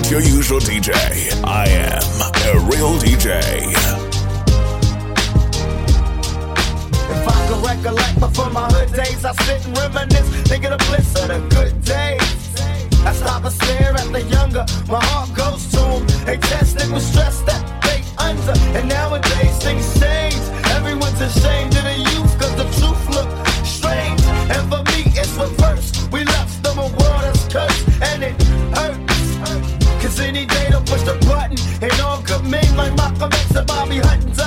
not your usual DJ. I am a real DJ. If I could recollect before my hood days, I sit and reminisce, thinking of bliss of the good days. I stop and stare at the younger, my heart goes to them. They tested with stress that they under, and nowadays things change. Everyone's ashamed of the youth, cause the truth looks strange. And for me, it's reversed. Any day to push the button. And all good men like Malcolm X and Bobby Hutton.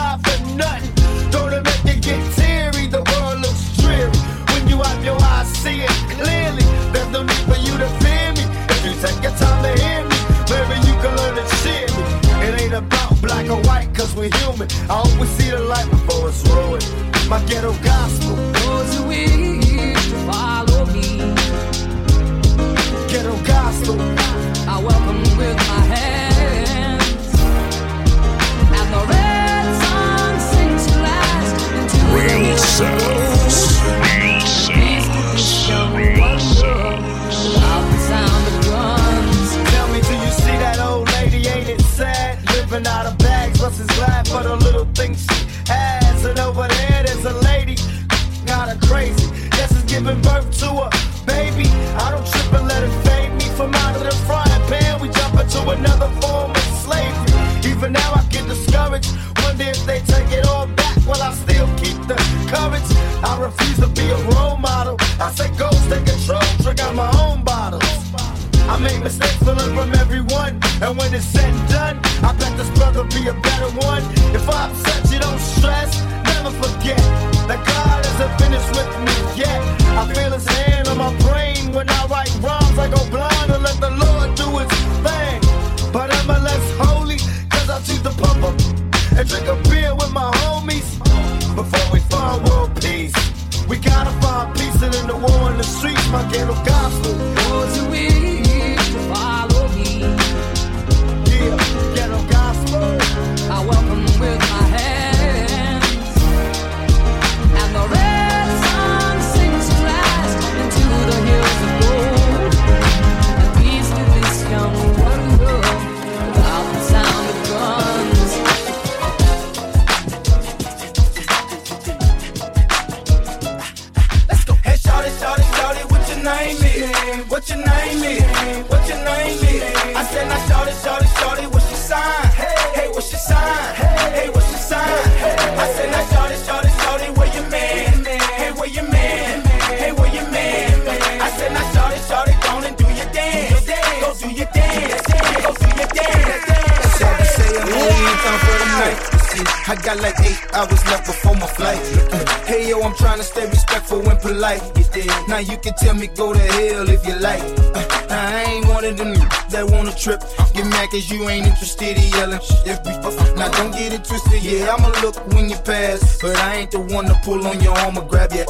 me go to hell if you like. Uh, I ain't one of them that wanna trip. Get mad cause you ain't interested in yelling. If we, uh, now don't get it twisted, yeah, I'ma look when you pass. But I ain't the one to pull on your arm or grab you.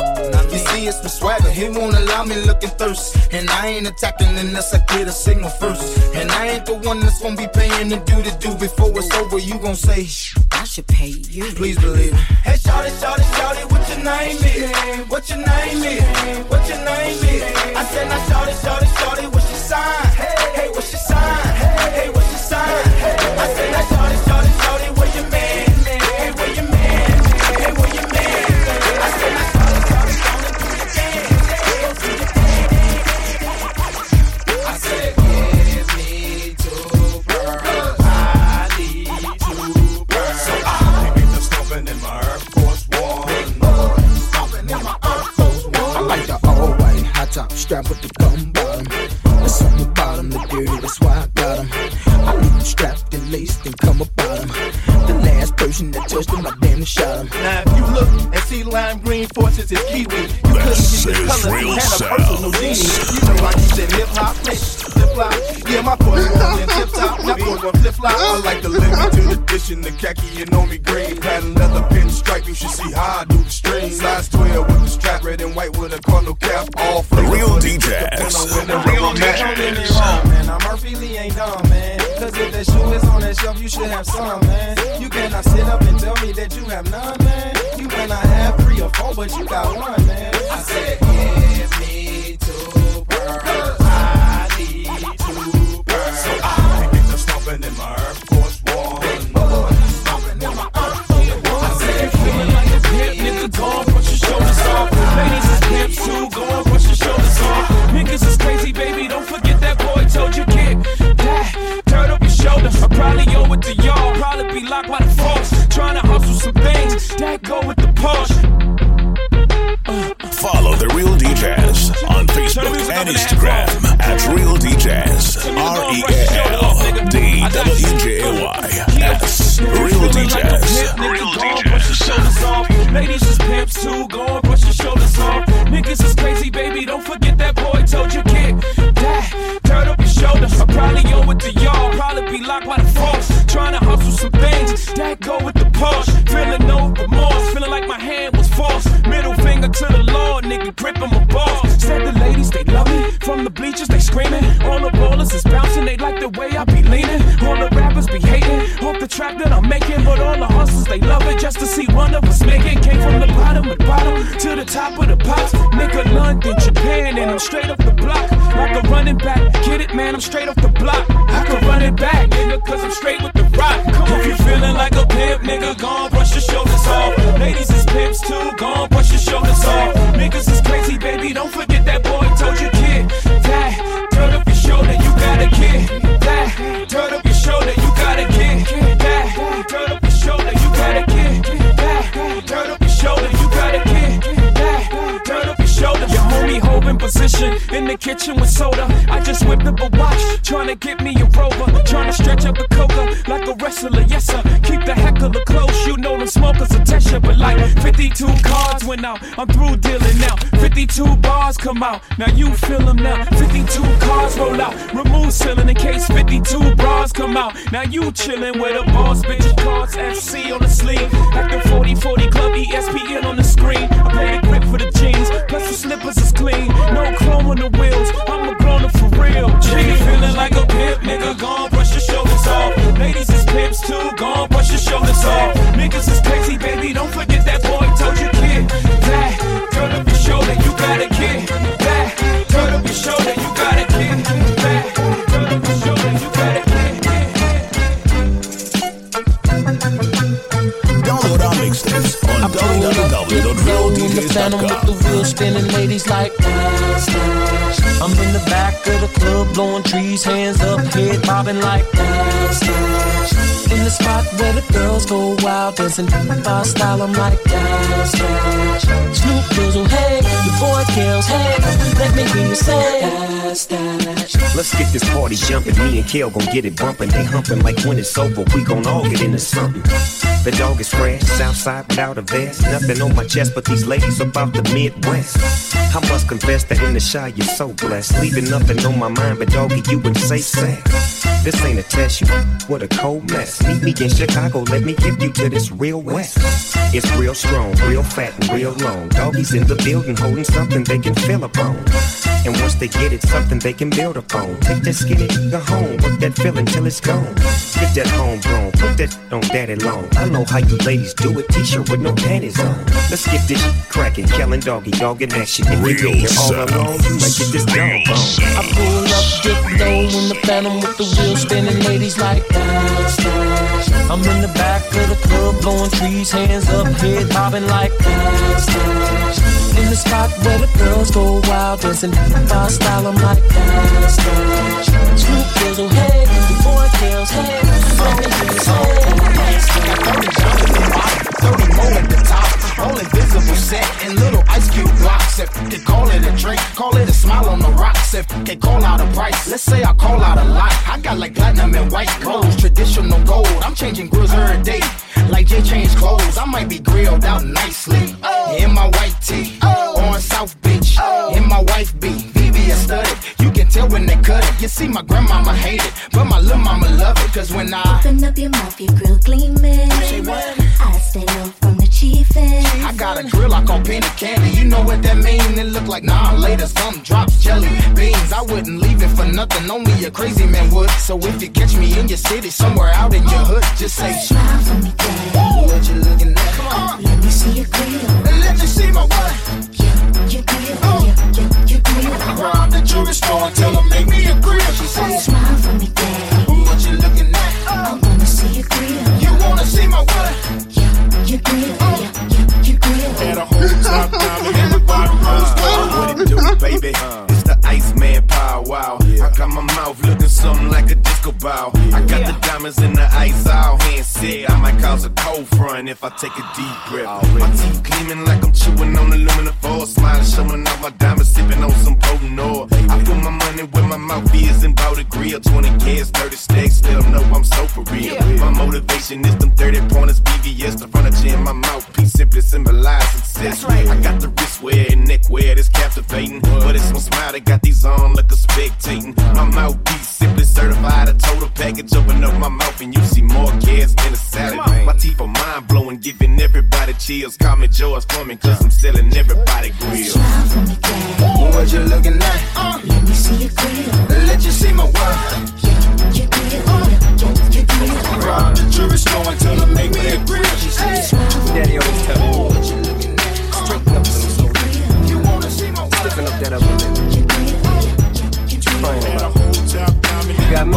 You see, it's my swagger. He won't allow me looking thirst. And I ain't attacking unless I get a signal first. And I ain't the one that's gonna be paying the due to do before it's over. You gon' say, I should pay you. Please believe me. Hey, shout it, shout it, shout it your name is? What your name is? What your name is? I said, I shot it, shot it, shot it. What's your sign? Hey, what's your sign? Hey, what's your sign? I said, I shot I'm through dealing now. 52 bars come out, now you feel them now. 52 cars roll out, remove ceiling in case 52 bras come out. Now you chillin' with a boss, bitch. Cards FC on the sleeve, head like. In the spot where the girls go wild, dancing my style, I'm like dance, dance. Snoop hey, your boy Kels, hey, let me hear you say. Let's get this party jumping. Me and Kel gon' get it bumping. They humping like when it's over, we gon' all get into something. The dog is fresh, Southside without a vest. Nothing on my chest, but these ladies about the Midwest. I must confess that in the shy you're so blessed. Leaving nothing on my mind, but doggy, you would say sex. This ain't a test, you what a cold mess. Meet me in Chicago, let me give you to this real west. It's real strong, real fat, and real long. Doggies in the building holding something they can feel upon. And once they get it, something they can build upon. Take that skinny go home, work that feeling till it's gone. Get that homegrown, put that on daddy long. I know how you ladies do it, t-shirt with no panties on. Let's get this shit cracking, killing doggy, dog and action. If you Real been here all sound. along, you might get this dog bone. I pull up, dip low in the phantom with the wheels spinning, ladies like dance, dance. I'm in the back of the club, blowing trees, hands up, head bobbing like dance, dance. The spot where the girls go wild, dancing my style, I'm like dance. Snoop Dizzle, hey, your boy Kels, hey, let me hear you say dance, dance. 30 more at the top. All invisible set and little ice cube blocks. If they call it a drink, call it a smile on the rocks. If they call out a price, let's say I call out a lot. I got like platinum and white clothes, traditional gold. I'm changing grills every day. Like Jay changed clothes, I might be grilled out nicely. In my white tee, on South Beach. In my wife beat, VVS studded. You can tell when they cut it. You see, my grandmama hate it, but my little mama love it. Cause when I Open up your mouth, your grill gleaming. I stay low from I got a grill, I call peanut candy. You know what that mean? It look like nah later, some drops jelly beans. I wouldn't leave it for nothing, only a crazy man would. So if you catch me in your city, somewhere out in your hood, just say smile for me, daddy. What you looking at? Come on, let me see your grill. Let me see my what? Yeah, your grill. Oh. Yeah, grill. Rob the jewelry store and tell make me a grill. She said smile for me, daddy. What you looking at? I wanna see your grill. You wanna see my what? you a whole top down and everybody it do, baby. It's the Iceman Paul I got my mouth looking something like a disco ball. I got the diamonds in the ice, all hand sick. I might cause a cold front if I take a deep breath. My teeth gleaming like I'm chewing on aluminum foil. Smiling, showing off my diamonds, sipping on some potent oil. I put my money where my mouth is and bout a grill. 20 kids, 30 stacks, let them know I'm so for real. My motivation is them 30 pointers, VVS, the furniture in my mouthpiece simply symbolize success. Right. I got the wrist wear and neck wear that's captivating. But it's my smile that got these on like a spectating. My mouthpiece simply certified, a total package. Open up my mouth and you see more kids than a salad. My teeth are mind blowing, giving everybody chills. Call me George Foreman, cause I'm selling everybody grills. What you looking at? Uh. Let me see your grill. Let you see my work. Your grill. Uh. Your grill. Rob the tourist going till the make me a grill. Daddy always tell me, uh. straighten up them shoulders, You wanna see my work? stiffen up that upper lip. Crying. You got.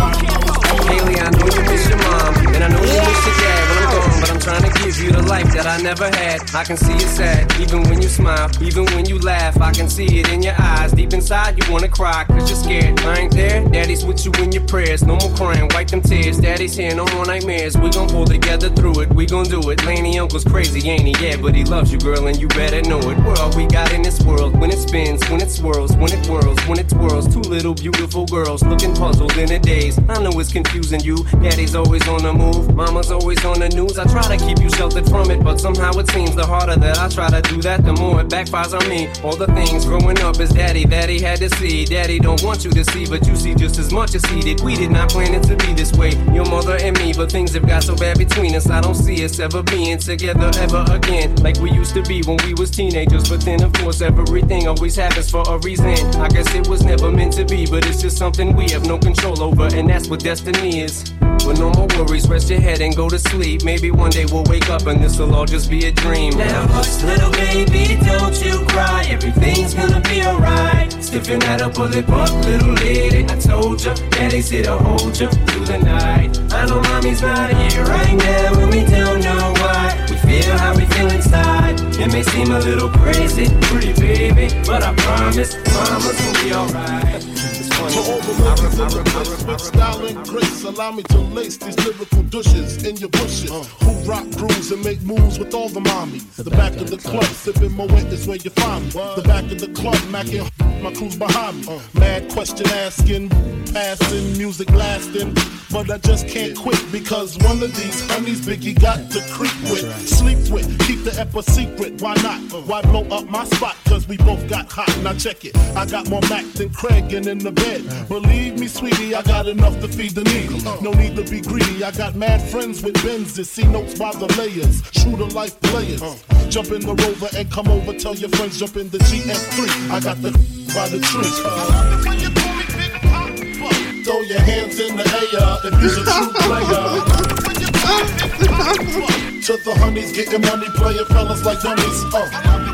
Haley, I know you miss your mom, and I you miss your dad but I'm trying to give you the life that I never had. I can see it sad, even when you smile, even when you laugh. I can see it in your eyes. Deep inside, you wanna cry, cause you're scared. I ain't there, daddy's with you in your prayers. No more crying, wipe them tears. Daddy's here, no more nightmares. We gon' pull together through it, we gon' do it. Lainie Uncle's crazy, ain't he? Yeah, but he loves you, girl, and you better know it. We're all we got in this world. When it spins, when it swirls, when it whirls, when it twirls. Two little beautiful girls looking puzzled in a daze. I know it's confusing you. Daddy's always on the move, mama's always on the news. I try to keep you sheltered from it, but somehow it seems the harder that I try to do that, the more it backfires on me. All the things growing up as daddy that he had to see. Daddy don't want you to see, but you see just as much as he did. We did not plan it to be this way, your mother and me, but things have got so bad between us. I don't see us ever being together ever again, like we used to be when we was teenagers. But then, of course, everything always happens for a reason. I guess it was never meant to be, but it's just something we have no control over, and that's what destiny is. But no more worries, rest your head and go to sleep. Maybe one day we'll wake up and this'll all just be a dream. Now hush, little baby, don't you cry. Everything's gonna be alright. Stiffen up, pull it up, little lady. I told ya, daddy's here to hold ya through the night. I know mommy's not here right now, and we don't know why. We feel how we feel inside. It may seem a little crazy, pretty baby, but I promise, mama's gonna be alright. To all the ladies in the place with style and grace, allow me to lace these lyrical douches in your bushes. Who rock grooves and make moves with all the mommies. The back of the club, sipping Moet is where you find me. The back of the club, macking my crew's behind me. Mad question asking, passing, music lasting. But I just can't quit because one of these honeys Biggie got to creep with, sleep with, keep the ep a secret. Why not? Why blow up my spot? Cause we both got hot. Now check it. I got more Mac than Craig and in the bed. Believe me, sweetie, I got enough to feed the needy. No need to be greedy. I got mad friends with Benzes. See notes by the layers. True to life players. Jump in the rover and come over. Tell your friends, jump in the GS3. I got the by the tree. Throw your hands in the air if you're a true player. To the honeys, getting money, playing fellas like dummies. Uh.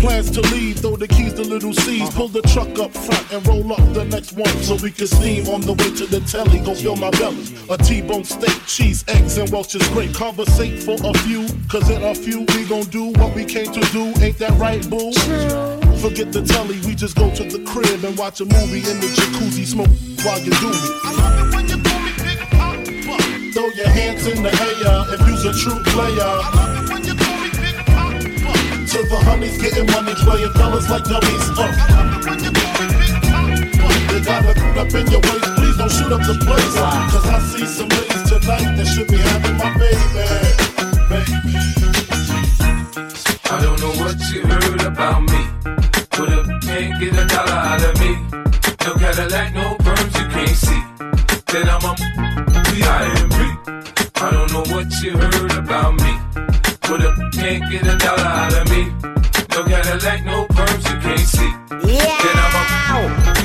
Plans to leave, throw the keys to little C's. Uh-huh. Pull the truck up front and roll up the next one so we can steam on the way to the telly. Go fill my belly. A T-bone steak, cheese, eggs, and Welch's grape. Conversate for a few, cause in a few we gon' do what we came to do. Ain't that right, boo? Forget the telly, we just go to the crib and watch a movie in the jacuzzi, smoke while you do me. I love it when you call me Big Papa. Throw your hands in the air if you's a true player. To the honeys getting money, playing fellas like dummies. Uh. I Papa. You gotta put up in your waist, please don't shoot up the place. Cause I see some ladies tonight that should be having my baby. I don't know what you heard about me. Put you can't get a dollar out of me, no Cadillac, no perms you can't see. Then I'm a B.I.M.B. I don't know what you heard about me. But if you can't get a dollar out of me, no No Cadillac, no perms, you can't see. Yeah. Then I'm a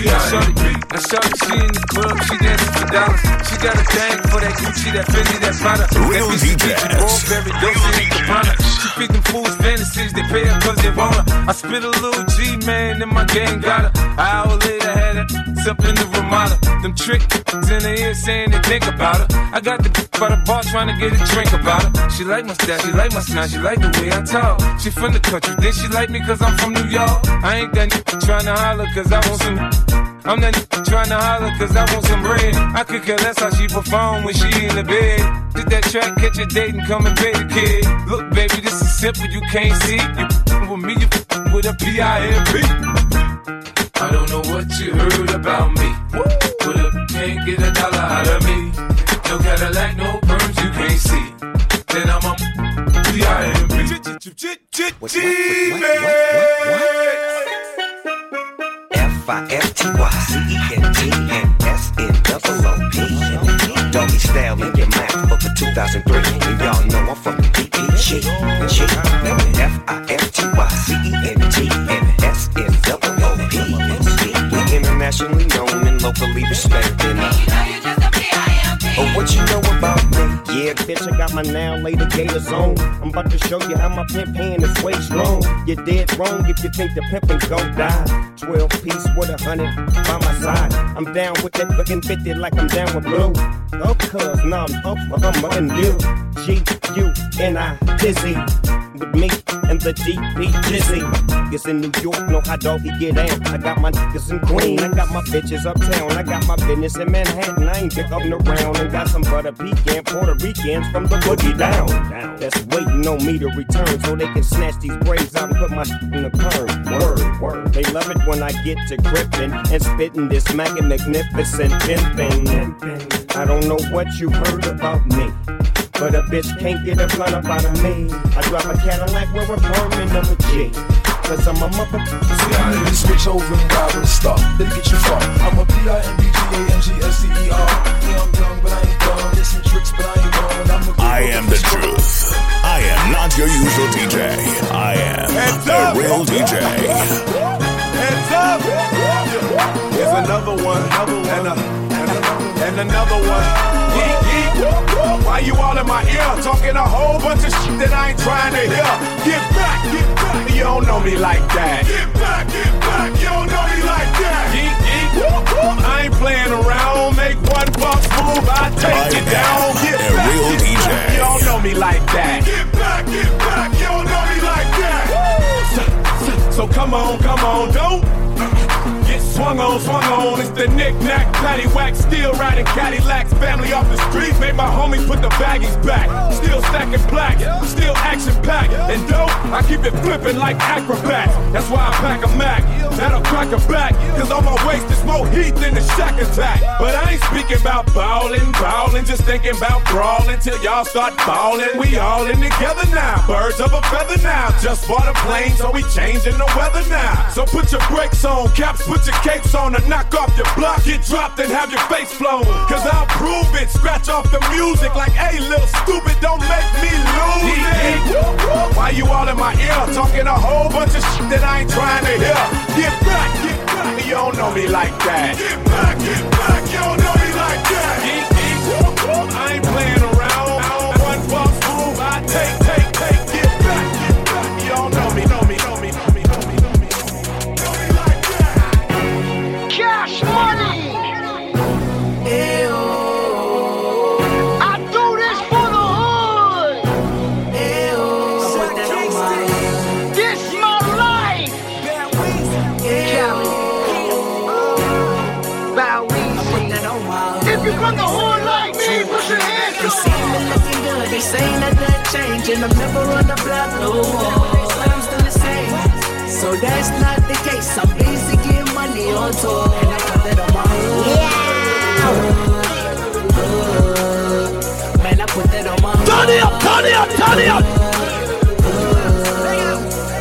yeah, shorty, now shorty, she in the club, she dancing for dollars. She got a thing for that Gucci, that Fendi, that Prada. Real that DJs. Burberry, Dolce and Gabbana. She feed them fools fantasies, they pay her cause they want her. I spit a little G, man, and my gang got her. An hour later, had her up in the Ramada. Them trick in the ear saying they think about her. I got the by the bar trying to get a drink about her. She like my style, she like my smile, she like the way I talk. She from the country, then she like me cause I'm from New York. I ain't that trying to holler cause I want some. I'm that trying to holler cause I want some bread. I could care less how she perform when she in the bed. Did that track, catch a date and come and pay the kid. Look, baby, this is simple, you can't see. You with me, you with a P-I-M-P. I don't know what you heard about me. If you can't get a dollar out of me, no Cadillac, no perms, you can't see. Then I'm a F I F T Y C E N T and S N double O P. Doggy style in your mouth for 2003. And y'all know I'm from DPG. G. internationally known and locally respected. Oh, what you know about me? Yeah, bitch, I got my now later gators on. I'm about to show you how my pimp hand is way strong. You're dead wrong if you think the pimpin' gon' die. 12 piece with a hundred by my side. I'm down with that fucking 50 like I'm down with blue. Of cuz, nah, I'm up, I'm fucking you. G, U, N, I, dizzy. With me and the DP Dizzy. Niggas in New York know how doggy get down. I got my niggas in Queen, I got my bitches uptown. I got my business in Manhattan. I ain't pick up no round and got some butter pecan Puerto Ricans from the boogie down. That's waiting on me to return so they can snatch these braids out and put my in the perm. Word, word. They love it when I get to gripping and spitting this mackin' magnificent pimpin'. I don't know what you heard about me. But a bitch can't get a blunt up out of me. I drive a Cadillac with a perm and I'm a G. Cause I'm a mother. See, I need to switch over and ride with a star. Then get you far. I'm a P-I-M-B-G-A-N-G-S-T-E-R. Yeah, I'm young, but I ain't dumb. There's some tricks, but I ain't dumb. I'm a I am the truth. I am not your usual DJ. I am the real DJ. Hands up! Here's another one, and, a, and, a, and another one. Why you all in my ear? Talking a whole bunch of shit that I ain't trying to hear. Get back, get back. You don't know me like that. Get back, get back. You don't know me like that. Yeet, yeet. I ain't playing around. Make one false move, I take it down. Get back, real get DJ. back. You don't know me like that. Get back, get back. So, come on, come on, don't get swung on, swung on. It's the knick-knack, paddywhack, still riding Cadillacs. Family off the streets, made my homies put the baggies back. Still stacking black, still action-packed. And dope, I keep it flipping like acrobats. That's why I pack a Mac, that'll crack a back. Cause on my waist is more heat than the Shaq attack. But I ain't speaking about ballin', ballin', just thinking about brawling till y'all start ballin'. We all in together now, birds of a feather now. Just bought a plane, so we changing the weather now. So put your brakes on, caps, put your capes on, and knock off your block. Get dropped and have your face flown. Cause I'll prove it, scratch off the music like, hey, little stupid, don't make me lose it. Why you all in my ear, talking a whole bunch of shit that I ain't trying to hear? Get back, get back, you don't know me like that. Get back, get back, you don't know me like that. I ain't playing that's not the case. I'm busy getting money on tour. Turn it up, turn it up, turn it up.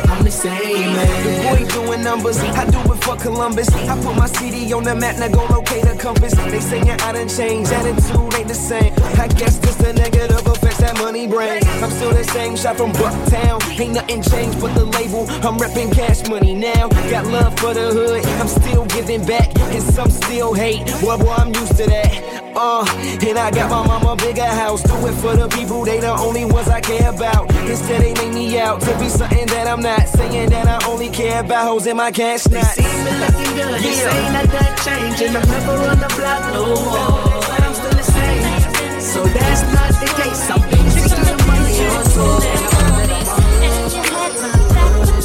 I'm the same, man. The boy doing numbers, I do for Columbus. I put my CD on the map, now go locate a compass. They saying I done changed, attitude ain't the same. I guess this the negative effects that money brings. I'm still the same shot from Bucktown. Ain't nothing changed but the label. I'm repping cash money now. Got love for the hood. I'm still giving back, and some still hate. Boy, boy, I'm used to that. Uh, and I got my mama bigger house. Do it for the people, they the only ones I care about. Instead, they make me out to be something that I'm not. Saying that I only care about hoes in my cash not. See me looking good. They say that that change, and I'm never on the block no more. But I'm still the same. So that's not the case. I'm busy getting money on tour.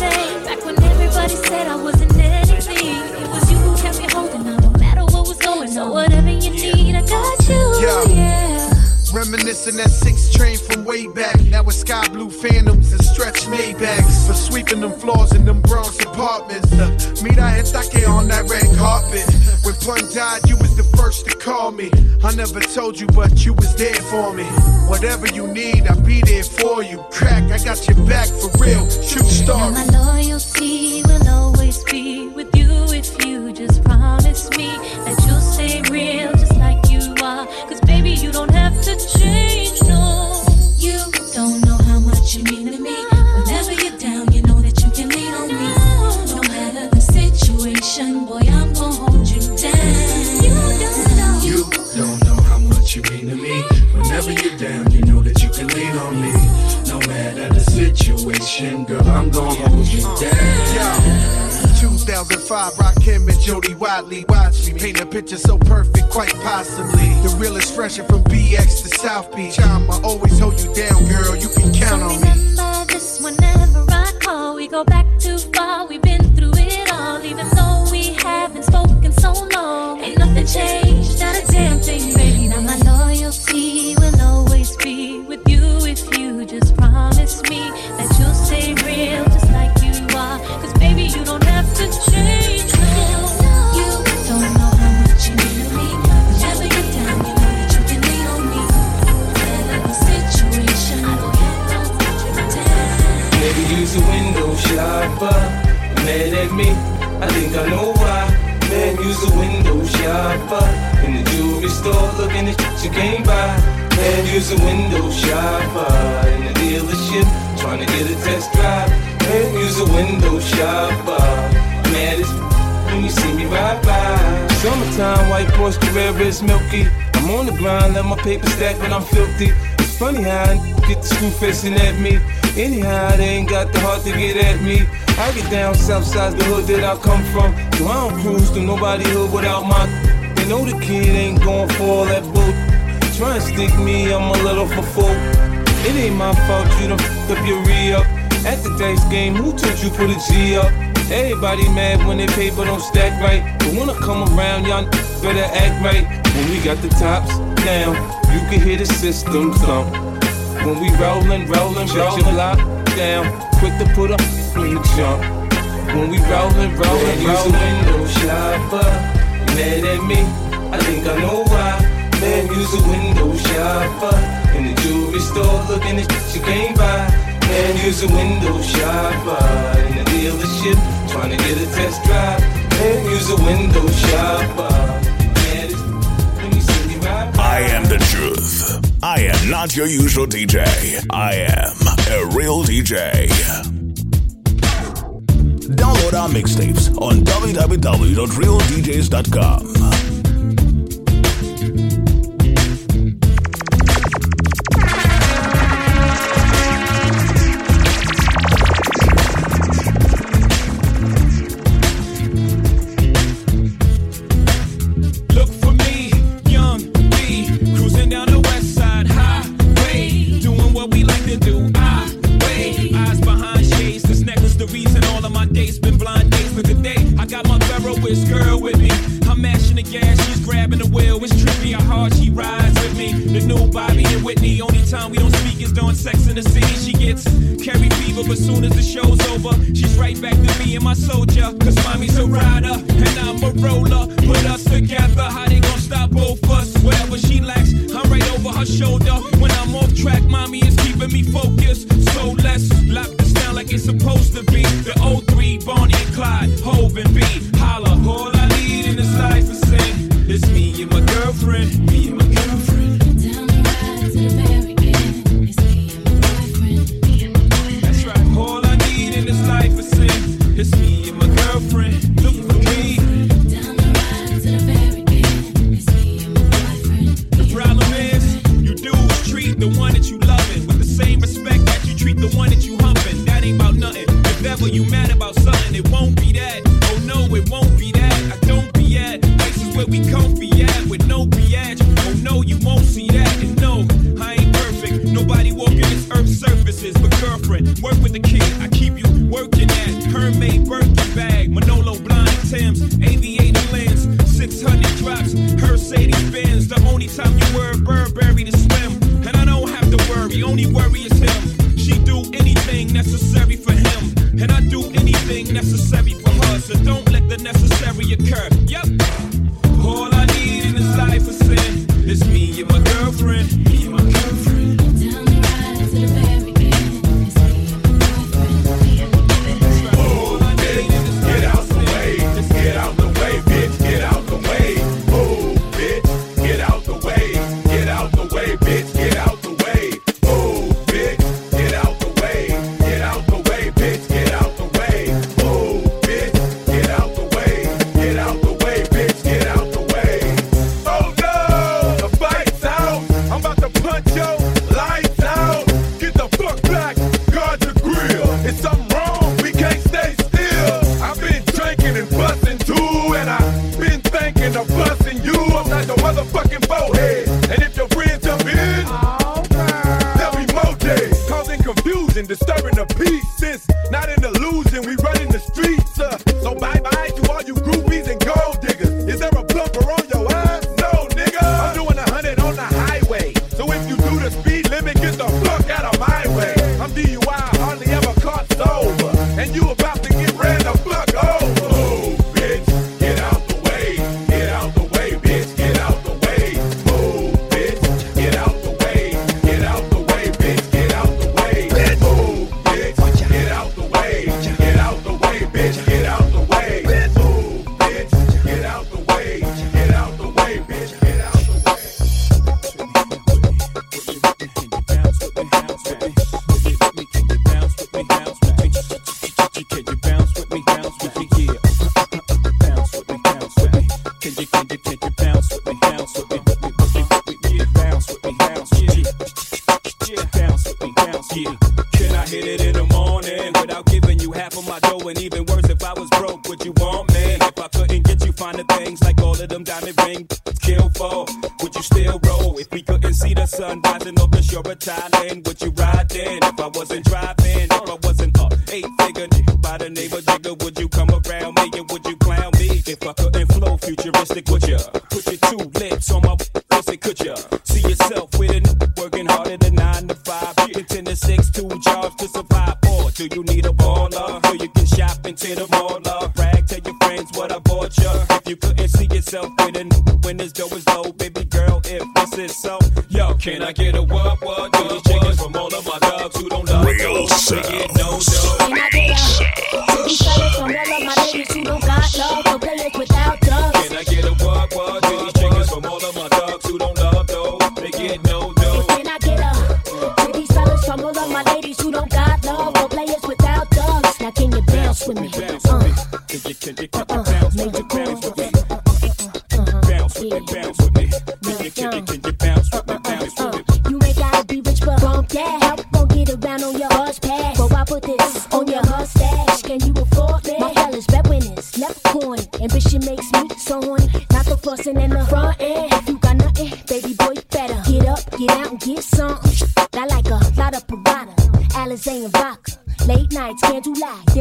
Back back when everybody said I wasn't anything, it was you who kept me holding on no matter what was going on. So whatever you need, I got you. Yeah. Reminiscing that six train from way back. Now it's sky blue phantoms and stretch Maybachs. For sweeping them floors in them Bronx apartments. Uh, Mira Hetake on that red carpet. When Pun died, you was the first to call me. I never told you, but you was there for me. Whatever you need, I'll be there for you. Crack, I got your back for real. True story. my loyalty will always be situation, girl, I'm gonna hold you down. 2005, Rakim and Jody Watley. Watch me paint a picture so perfect, quite possibly. The realest fresher from BX to South Beach. I'ma always hold you down, girl. You can count on me. Remember this whenever I call. We go back too far. We've think I know why. Man, use a window shopper. In the jewelry store, looking at shit you came by. Man, use a window shopper. In the dealership, trying to get a test drive. Man, use a window shopper. Mad as when you see me ride by. Summertime, white Porsche Carrera is milky. I'm on the grind, let my paper stack when I'm filthy. It's funny how I get the screw facing at me. Anyhow, they ain't got the heart to get at me. I get down south side the hood that I come from. So I don't cruise to nobody hood without my. They know the kid ain't going for all that bull. Try and stick me, I'm a little for full. It ain't my fault you done f up your re-up. At the dice game, who told you put a G up? Everybody mad when their paper don't stack right. But when I come around, y'all better act right. When we got the tops down, you can hear the system thump. When we rollin', rollin', shut your block down. Quick to put up in the jump. When we rollin', rollin', use a window shopper. Mad at me, I think I know why. Man, use a window shopper. In the jewelry store, looking at shit you can't buy. Man, use a window shopper. In the dealership, trying to get a test drive. Man, use a window shopper. Man, it's when you see me ride. I am the truth. I am not your usual DJ. I am a real DJ. Download our mixtapes on www.realdjs.com.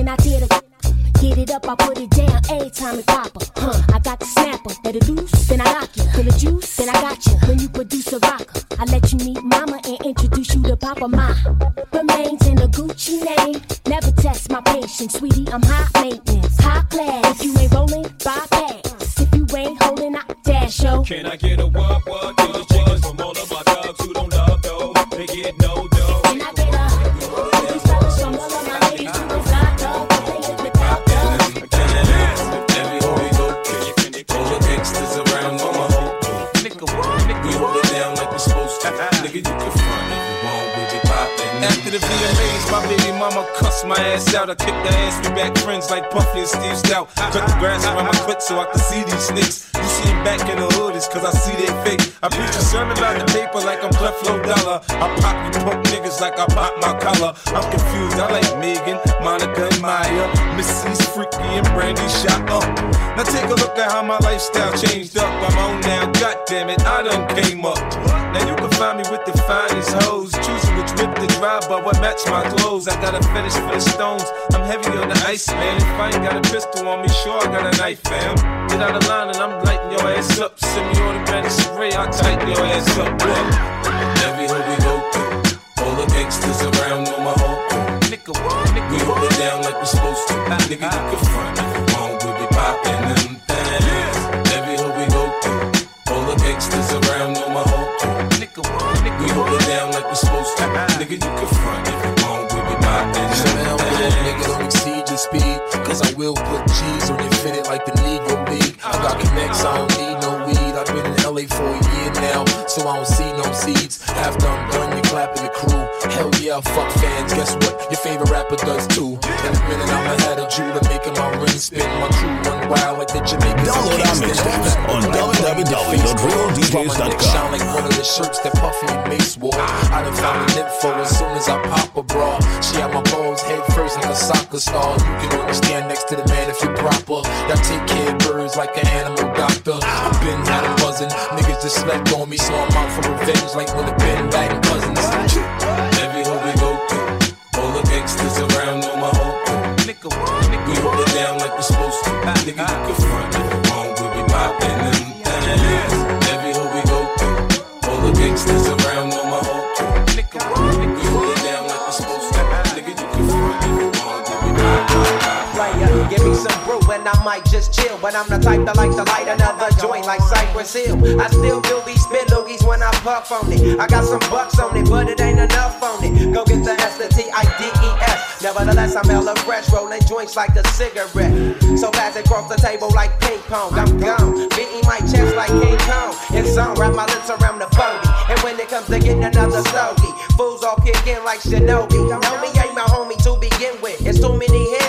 I did it. Get it up, I put it down. A time it pop huh? I got the snapper, let it loose, then I lock you. pull the juice, then I got you. When you produce a rocker, I let you meet mama and introduce you to Papa Ma. Remains in a Gucci name. Never test my patience, sweetie. I'm high maintenance, high class. If you ain't rolling, packs. If you ain't holding, I dash yo. Can I get a wop wop? Get These chickens from all of my dogs who don't. Cussed my ass out. I kick the ass, we back friends like Puffy and Steve Stoute. Cut the grass around my clip so I can see these snakes. You see him back in the hood, it's cause I see they fake. I preach a sermon about the paper like I'm Flow Dollar. I pop you punk niggas like I pop my collar. I'm confused, I like Megan, Monica, and Mya. Missy's freaky and Brandy shot up. Now take a look at how my lifestyle changed up. I'm on now, goddamn it, I done came up. Now you can find me with the finest hoes, choosing which whip to drive, but what match my clothes. I got a fetish for the stones. I'm heavy on the ice, man. If I ain't got a pistol on me, sure I got a knife, fam. Get out of line and I'm lighting your ass up. Send me on the automatic spray, I'll tighten your ass up. Look. Every hood we go through, all the gangsters around know my whole crew. Nigga, what? Nigga, We hold it down like we're supposed to. Nigga, you can front Cause I will put G's on fitted like the Negro League. I got connects, I don't need no weed. I've been in LA for a year now, so I don't see no seeds. After I'm done, you clapping the crew. Hell yeah, fuck fans. Guess what? Your favorite rapper does too. In a minute, I'm ahead of Judah, making my ring spin. My crew run wild like the Jamaicans. Download our mixtapes on www.realdjs.com. Shine like one of the shirts that Puffy and Mase wore. I done found an info as soon as I pop a bra. She had my balls head first like a soccer star. You can only stand next to the man if you're proper. Y'all take care of birds like an animal doctor. I've been had a buzzing. Niggas just slept on me, so I'm out for revenge like when the Ben Batten cousins. Supposed. Nigga, you can front if you want, we be poppin' them things. Every hood we go through, all the gangsters player. Give me some brew and I might just chill. But I'm the type that like to light another joint like Cypress Hill. I still do these spit loogies when I puff on it. I got some bucks on it, but it ain't enough on it. Go get the S, T, I, D, E, S. Nevertheless, I'm hella fresh, rolling joints like a cigarette. So fast across the table like ping pong. I'm gone, beating my chest like King Kong. It's on, wrap my lips around the bogey. And when it comes to getting another stogie, fools all kick in like Shinobi. Know me ain't my homie to begin with. It's too many be.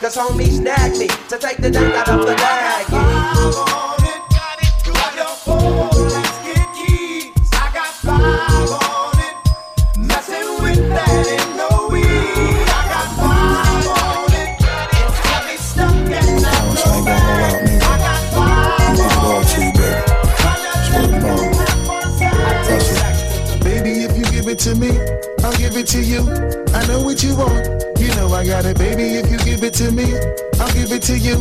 Cause homies snagged me to take the dank out of the baggie. To me, I'll give it to you. I know what you want. You know I got it, baby. If you give it to me, I'll give it to you.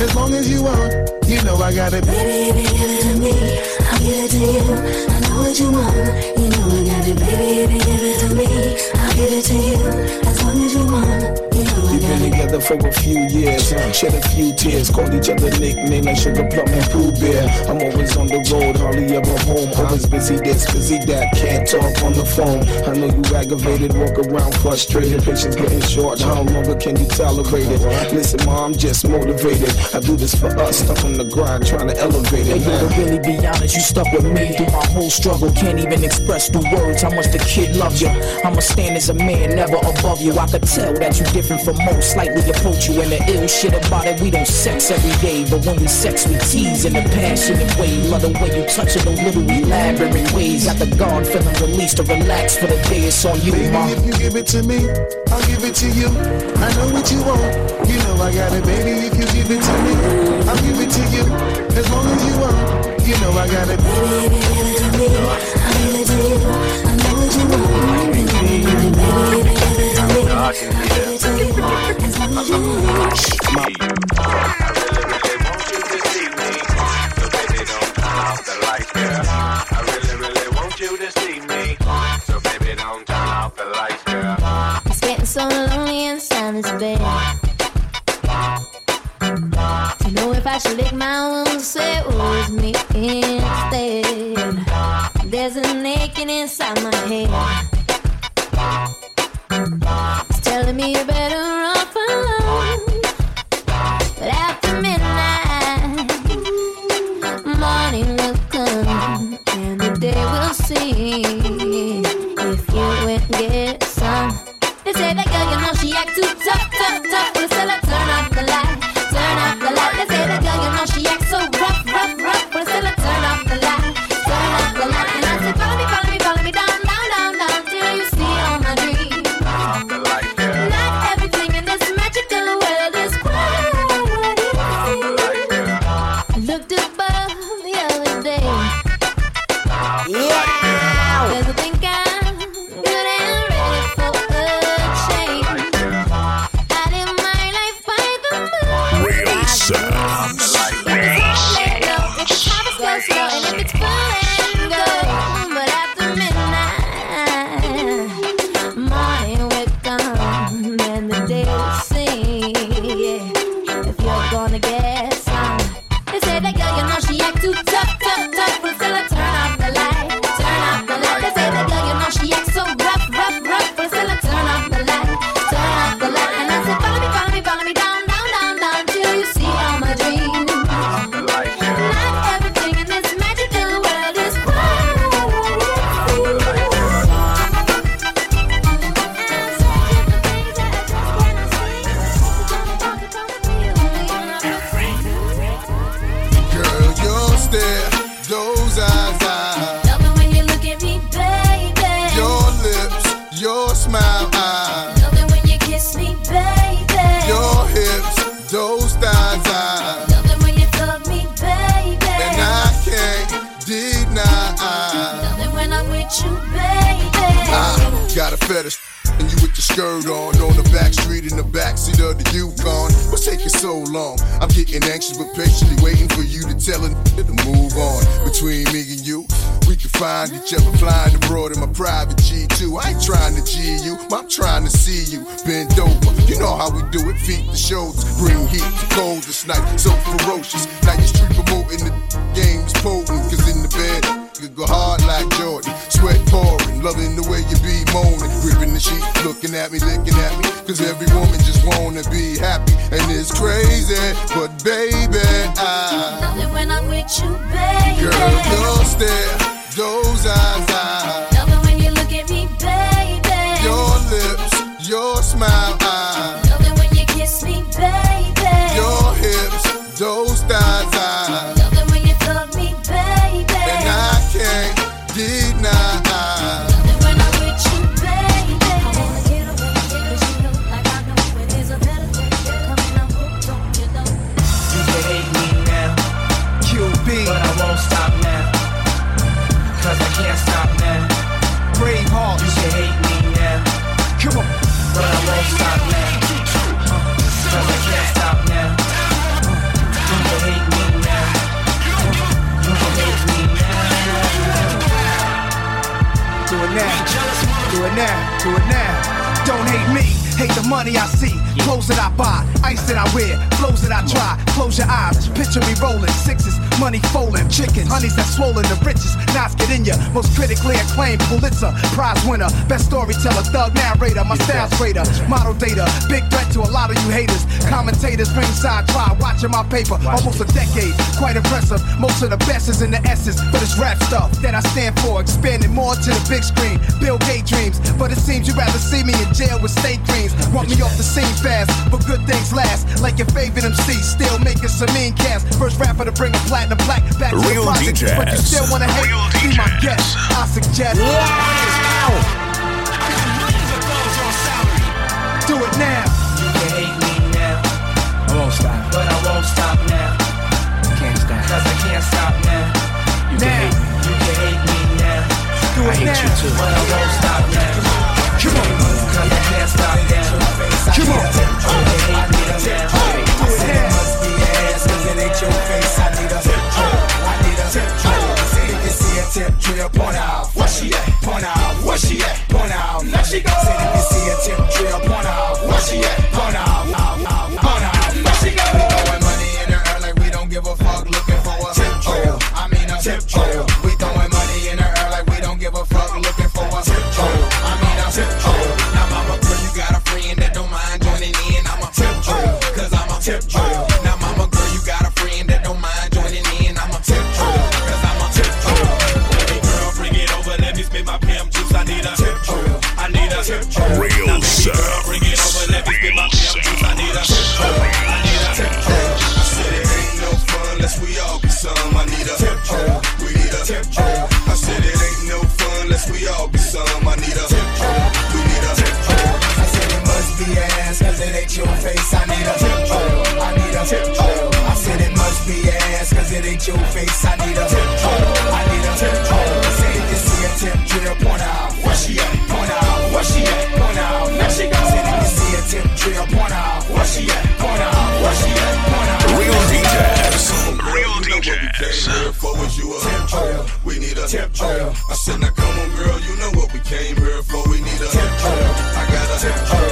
As long as you want, you know I got it. Baby, if you give it to me, I'll give it to you. I know what you want, you know I got it. Baby, if you give it to me, I'll give it to you. As long as you want, you know I We've been together for a few years, shed a few tears, called each other nicknames like Sugar Plum and Pooh Bear. I'm always on the road, hardly ever home. Always busy this, busy that, can't talk on the phone. I know you aggravated, walk around frustrated, patience getting short. How longer can you tolerate it? Listen, mom, I'm just motivated. I do this for us, stuck on the grind, trying to elevate Hey, it. yo, to really be honest, you stuck with me through my whole struggle. Can't even express through words how much the kid loves you. I'ma stand as a man, never above you. I could tell that you different from most, slightly approach you. And the ill shit about it, we don't sex every day. But when we sex, we tease in a passionate way. Love the way you touch it, those little elaborate ways. Got the guard feeling released to relax for the day. It's on you, Baby, ma. if you give it to me, I'll give it to you. I know what you want. You know I got it, baby. If you give it to me, I'll give it to you. As long as you want, you know I got it. Baby, give it to me, I'll give it to you. I know what you want, you know I got it. Baby, give it to me, I'll give it to you. As long as you want. I really, really so lonely inside this bed. Don't know if I should lick my wounds, say it was me instead. There's a naked inside my head. It's telling me you better run wanna be happy, and it's crazy, but baby, I. Love it when I'm with you, baby. Girl, your stare, those eyes, eyes. Love it when you look at me, baby. Your lips, your smile, the money I see. Clothes that I buy. Ice that I wear. clothes that I try. Close your eyes. Picture me rolling. Sixes. Money folding. Chickens. Honeys that swollen. The richest. Knots get in ya. Most critically acclaimed Pulitzer. Prize winner. Best storyteller. Thug narrator. My style's greater. Model data. Big threat to a lot of you haters. Commentators ringside try. Watching my paper. Almost a decade. Quite impressive. Most of the best is in the essence. But it's rap stuff that I stand for. Expanding more to the big screen. Bill Gates dreams. But it seems you'd rather see me in jail with state dreams. Want me off the scene fast. But good things last. Like your favorite MC. Still making some mean cash. First rapper to bring a platinum black back to the Real project. But you DJs. still wanna hate? Be my guest. I suggest. Do it now. You can hate me now. I won't stop. But I won't stop now. Can't stop. Cause I can't stop now. You can hate me. You can hate me now. Do it I hate now. you too. But I won't stop now. Come on. Cause I can't stop now. Come on. You can hate me now. Do it now. Cause it ain't your face, I tip, drill point out. Where she at? Point out. Where she at? Point out. There she go. Said if you see a tip drill, point out. Where she at? Point out. Cause it ain't your face. I need a tip drill. I need a tip drill. Say if you see a tip drill, point out. Where she at? Point out. Where she at? Point out. There she go. Said if you see a tip drill, point out. Where she at? Point out. Where she at? Point out. Real DJs. Real DJs. Here for was you a tip drill. We need a tip drill. I said now come on girl, you know what we came here for. We need a tip drill. I got a tip drill.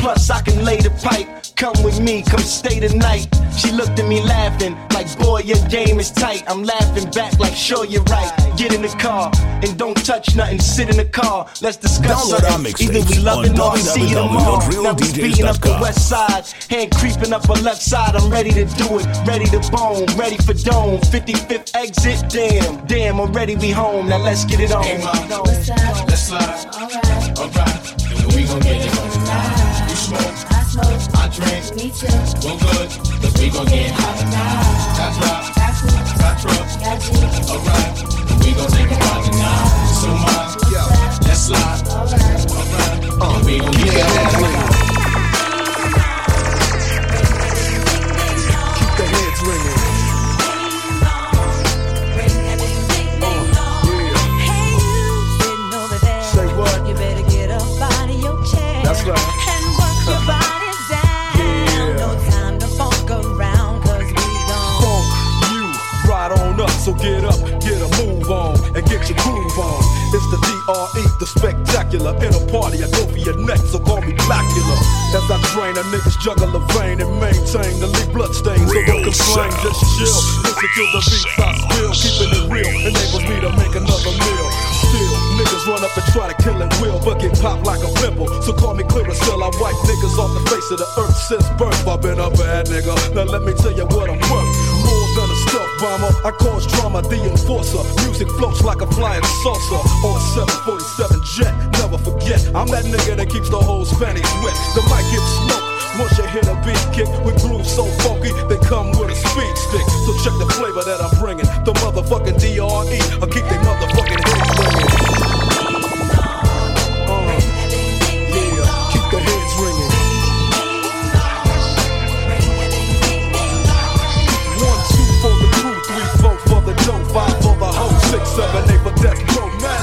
Plus, I can lay the pipe. Come with me, come stay the night. She looked at me laughing, like, boy, your game is tight. I'm laughing back, like, sure, you're right. Get in the car and don't touch nothing. Sit in the car. Let's discuss Download our something. Either we love it on or I see it tomorrow. Now we speeding up the west side. Hand creeping up a left side. I'm ready to do it. Ready to bone. Ready for dome. 55th exit. Damn, damn, already we home. Now let's get it on. Hey mom, let's slide. Alright. Alright, we gon' get it on tonight. You smoke, I smoke. I drink. Me too. Well good, cause we gon' get hot tonight. Got drops, Got clues. got trucks. Got juice. Alright, we gon' take a ride tonight. So mom, let's slide. Alright. Alright, and we gon' get on tonight. Keep the heads ringing. Hey, you the DRE, the spectacular. In a party, I go for your neck, so call me Blacula. As I train, a niggas juggle a vein and maintain the leave bloodstains. So don't complain, just chill. Listen to the beats I spill, keeping it real enables me to make another meal. Still, niggas run up and try to kill and will, but get popped like a pimple. So call me Clearasil, I wipe niggas off the face of the earth since birth. I've been a bad nigga. Now let me tell you what I'm worth. Bomber, I cause drama, the enforcer. Music floats like a flying saucer on a 747 jet. Never forget, I'm that nigga that keeps the whole Spanish wet. The mic gets smoked. Once you hit a beat kick with grooves so funky, they come with a speed stick. So check the flavor that I'm bringing. The motherfucking DRE, I keep they motherfucking heads ringing. Five for the hoe, six, seven, eight for death row. Mad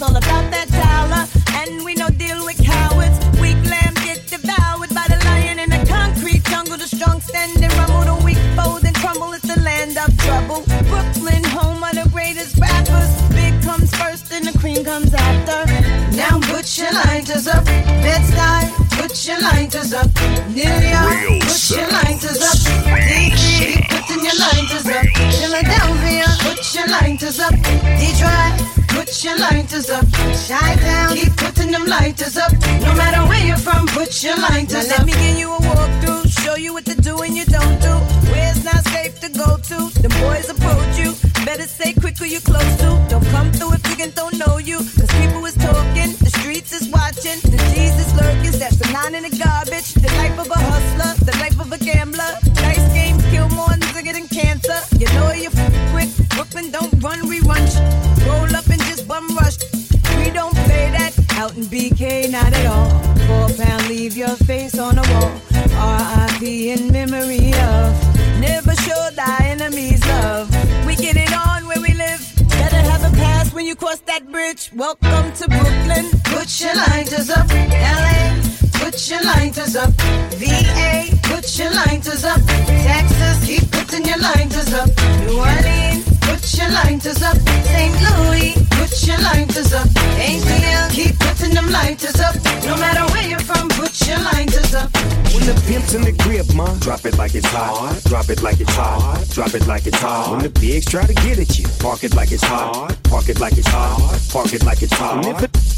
It's all about that dollar. And we no deal with cowards. Weak lamb get devoured by the lion in the concrete jungle. The strong stand and rumble. The weak fold and crumble. It's the land of trouble. Brooklyn, home of the greatest rappers. Big comes first and the cream comes after. Now put your lighters up. Bed-Stuy, put your lighters up. New York, Real put your lighters up. DC, putting your lighters up. Philadelphia, put your lighters up. Detroit, put your lighters up. Chi-Town, keep putting them lighters up. No matter where you're from, put your lighters now let up. me give you a walkthrough, show you what to do and you don't do. Where it's not safe to go to. The boys approach you. Better stay quick who you close to. Don't come through if you can, don't know you. Cause people is talking, the streets is watching, the G's is lurking. That's the nine in the garbage. The life of out in BK, not at all. Four pound, leave your face on the wall. R.I.P. in memory of. Never show thy enemies love. We get it on where we live. Better have a pass when you cross that bridge. Welcome to Brooklyn. Put your lighters up. LA, put your lighters up. VA, put your lighters up. Texas, keep putting your lighters up. New Orleans, put your lighters up. St. Louis, put your lighters up. ATL, keep putting them lighters up. No matter where you're from, put your lighters up. When the pimp's in the grip, ma, drop it like it's hot. Drop it like it's hot. Drop it like it's hot. When the pigs try to get at you, park it like it's hot. Park it like it's hot. Park it like it's hot.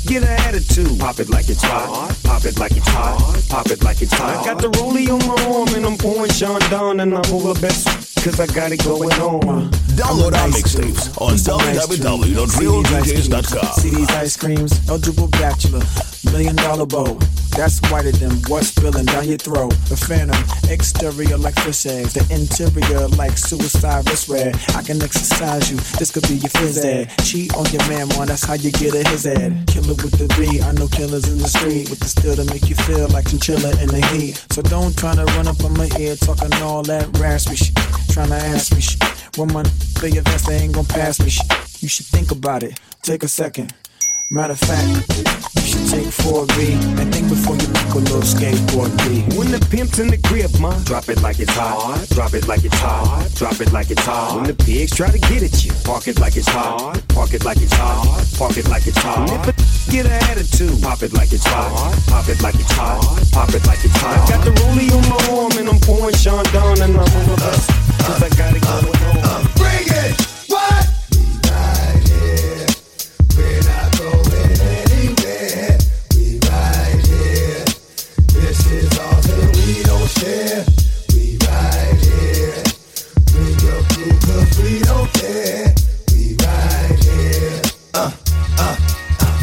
Get an attitude, pop it like it's hot. Pop it like it's hot. Pop it like it's hot. I got the rollie on my arm and I'm pouring Sean down and I'm over best cause I got it going on. My Download our mixtapes on www.realdjs.com. See these ice creams, eligible bachelor, million dollar bow. That's whiter than what's spilling down your throat. The phantom, exterior like fish eggs, the interior like suicide wrist red. I can exercise you, this could be your phys ed. Cheat on your man, man, that's how you get a his ed. Killer with the V, I know killers in the street with the steel to make you feel like chinchilla in the heat. So don't try to run up on my ear talking all that raspy shit. Trying to ask me shit. When my play your vest, they ain't gonna pass me shit. You should think about it, take a second. Matter of fact, you should take 4B and think before you make a little skateboard B. When the pimp's in the crib, ma, drop it like it's hot. Drop it like it's hot. Drop it like it's hot. When the pigs try to get at you, park it like it's hot. Park it like it's hot. Park it like it's hot. And if it get an attitude, pop it like it's hot. Pop it like it's hot. Pop it like it's hot. I got the rollie on my arm and I'm pouring Sean down and I'm over us. Cause I got it going on. Bring it! We right here. Uh, uh.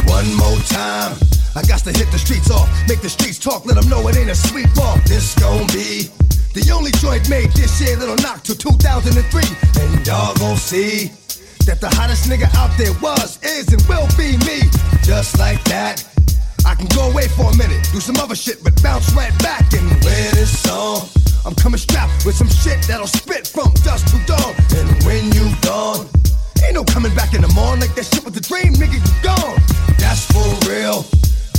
One more time. I got to hit the streets off, make the streets talk, let them know it ain't a sweep off. This gon' be the only joint made this year that'll knock till 2003. And y'all gon' see that the hottest nigga out there was, is, and will be me. Just like that. I can go away for a minute, do some other shit, but bounce right back and wear this song I'm coming strapped with some shit that'll spit from dusk to dawn. And when you gone, ain't no coming back in the morning like that shit was a dream, nigga, you gone. That's for real.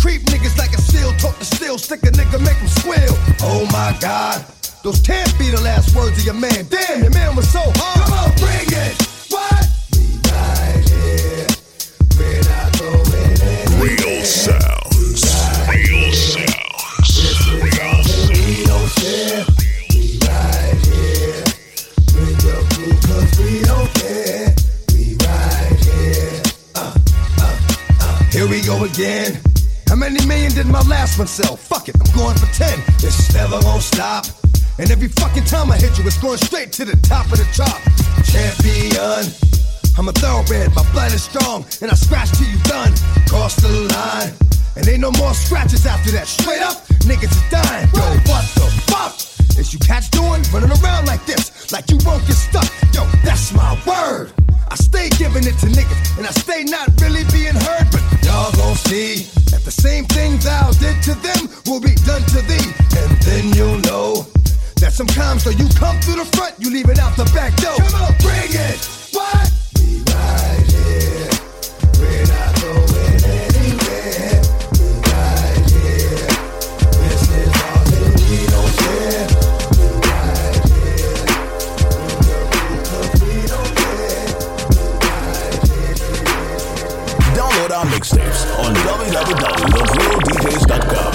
Creep niggas like a seal, talk to steel, stick a nigga, make him squeal. Oh my god, those can't be the last words of your man. Damn, your man was so hard. Come on, bring it. What? We right here. We're not going anywhere. Real sounds. Real sounds. Real We don't care. Here we go again. How many million did my last one sell? Fuck it, I'm going for 10. It's never gonna stop. And every fucking time I hit you, it's going straight to the top of the chart. Champion. I'm a thoroughbred, my blood is strong, and I scratch till you done. Cross the line, and ain't no more scratches after that. Straight up, niggas is dying. Yo, what the fuck is you cats doing? Running around like this, like you won't get stuck. Yo, that's my word. I stay giving it to niggas, and I stay not really being heard, see that the same thing thou did to them will be done to thee, and then you'll know that sometimes though you come through the front, you leave it out the back door. Come on, bring it. What? We right here. We're not going anywhere. We right here. This is all that we don't care. We right here. We don't care. Be right here. Download our mixtapes on www.realdjs.com.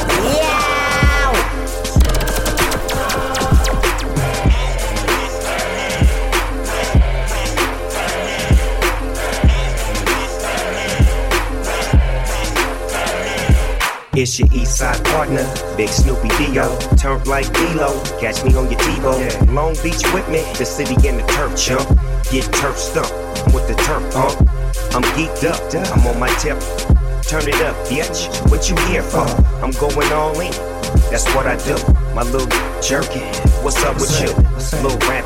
It's your east side partner, Big Snoopy Dio. Turf like D-Lo, catch me on your TiVo. Long Beach with me, the city in the turf chump. Get turf stumped with the turf pump. I'm geeked up, I'm on my tip. Turn it up, bitch. What you here for? I'm going all in. That's what I do. My little jerky. What's up with you? Little rap.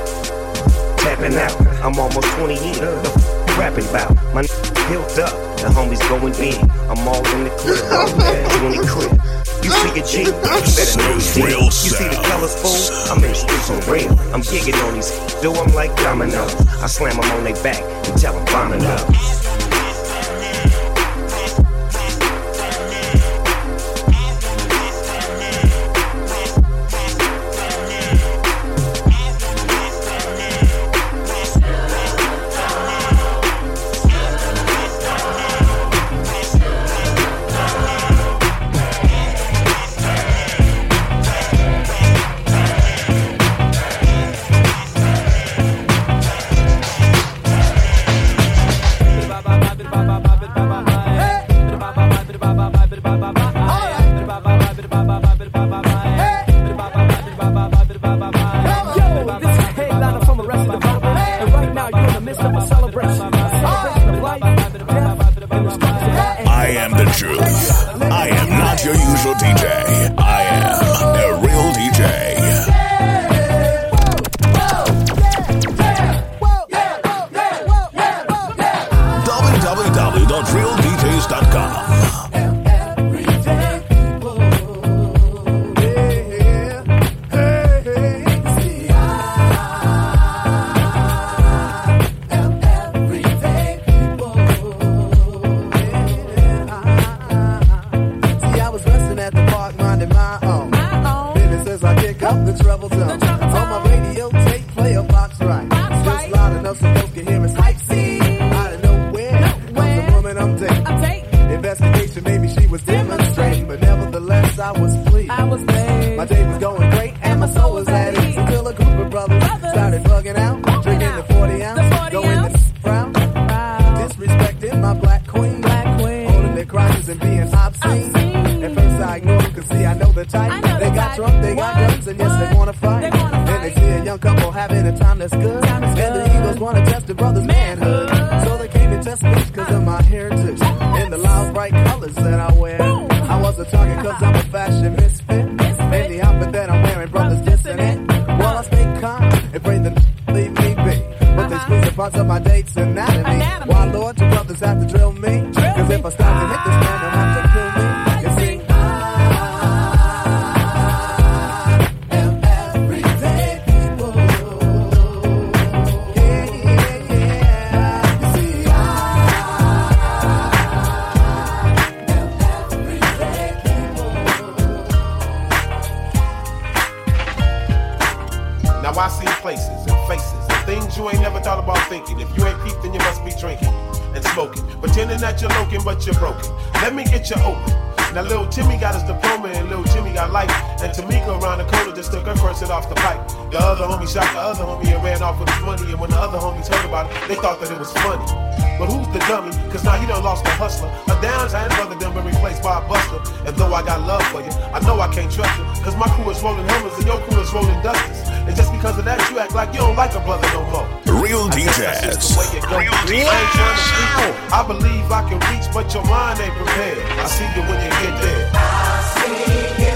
Tapping out. I'm almost 20 in. The f- rapping about? My n- built up. The homies going big. I'm all in the crib. You in the. You see a G, you better know it's real. You see the colors, fool? I'm in the streets for real. I'm gigging on these, do them like dominoes. I slam them on their back and tell them bombing up. Why Lord, and brothers have to drill me? Cause if I stop and hit this man, they'll have to kill me. You see? Now I see places and faces and things you ain't never thought about thinking. If you smoking. Pretending that you're looking, but you're broken. Let me get you open. Now little Timmy got his diploma and little Jimmy got life. And Tamika around the corner just took her hit off the pipe. The other homie shot the other homie and ran off with his money. And when the other homies heard about it, they thought that it was funny. But who's the dummy? Cause now he done lost a hustler. A downtown brother done been replaced by a buster. And though I got love for you, I know I can't trust you. Cause my crew is rolling Hummers and your crew is rolling Dusters. And just because of that, you act like you don't like a brother no more. Real I guess that's just DJs. the way it goes. Real I ain't trying to freak. I believe I can reach, but your mind ain't prepared. I see you when you get there.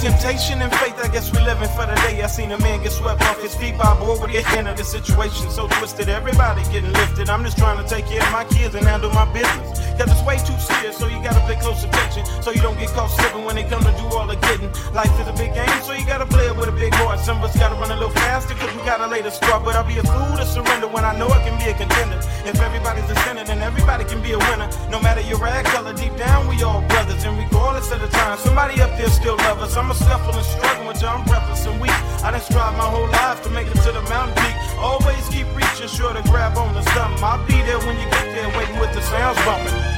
Temptation and faith, I guess we living for the day. I seen a man get swept off his feet by a boy with a end of the situation. So twisted, everybody getting lifted. I'm just trying to take care of my kids and handle my business. Cause it's way too serious, so you gotta pay close attention. So you don't get caught slipping when they come to do all the getting. Life is a big game, so you gotta play it with a big heart. Some of us gotta run a little faster, cause we gotta lay the start. But I'll be a fool to surrender when I know I can be a contender. If everybody's a sinner, then everybody can be a winner. No matter your rag color, deep down we all brothers. And regardless of the time, somebody up there still love us. I'm a scuffle and struggling with you, I'm breathless and weak. I done strive my whole life to make it to the mountain peak. Always keep reaching, sure to grab on to something. I'll be there when you get there, waiting with the sounds bumping.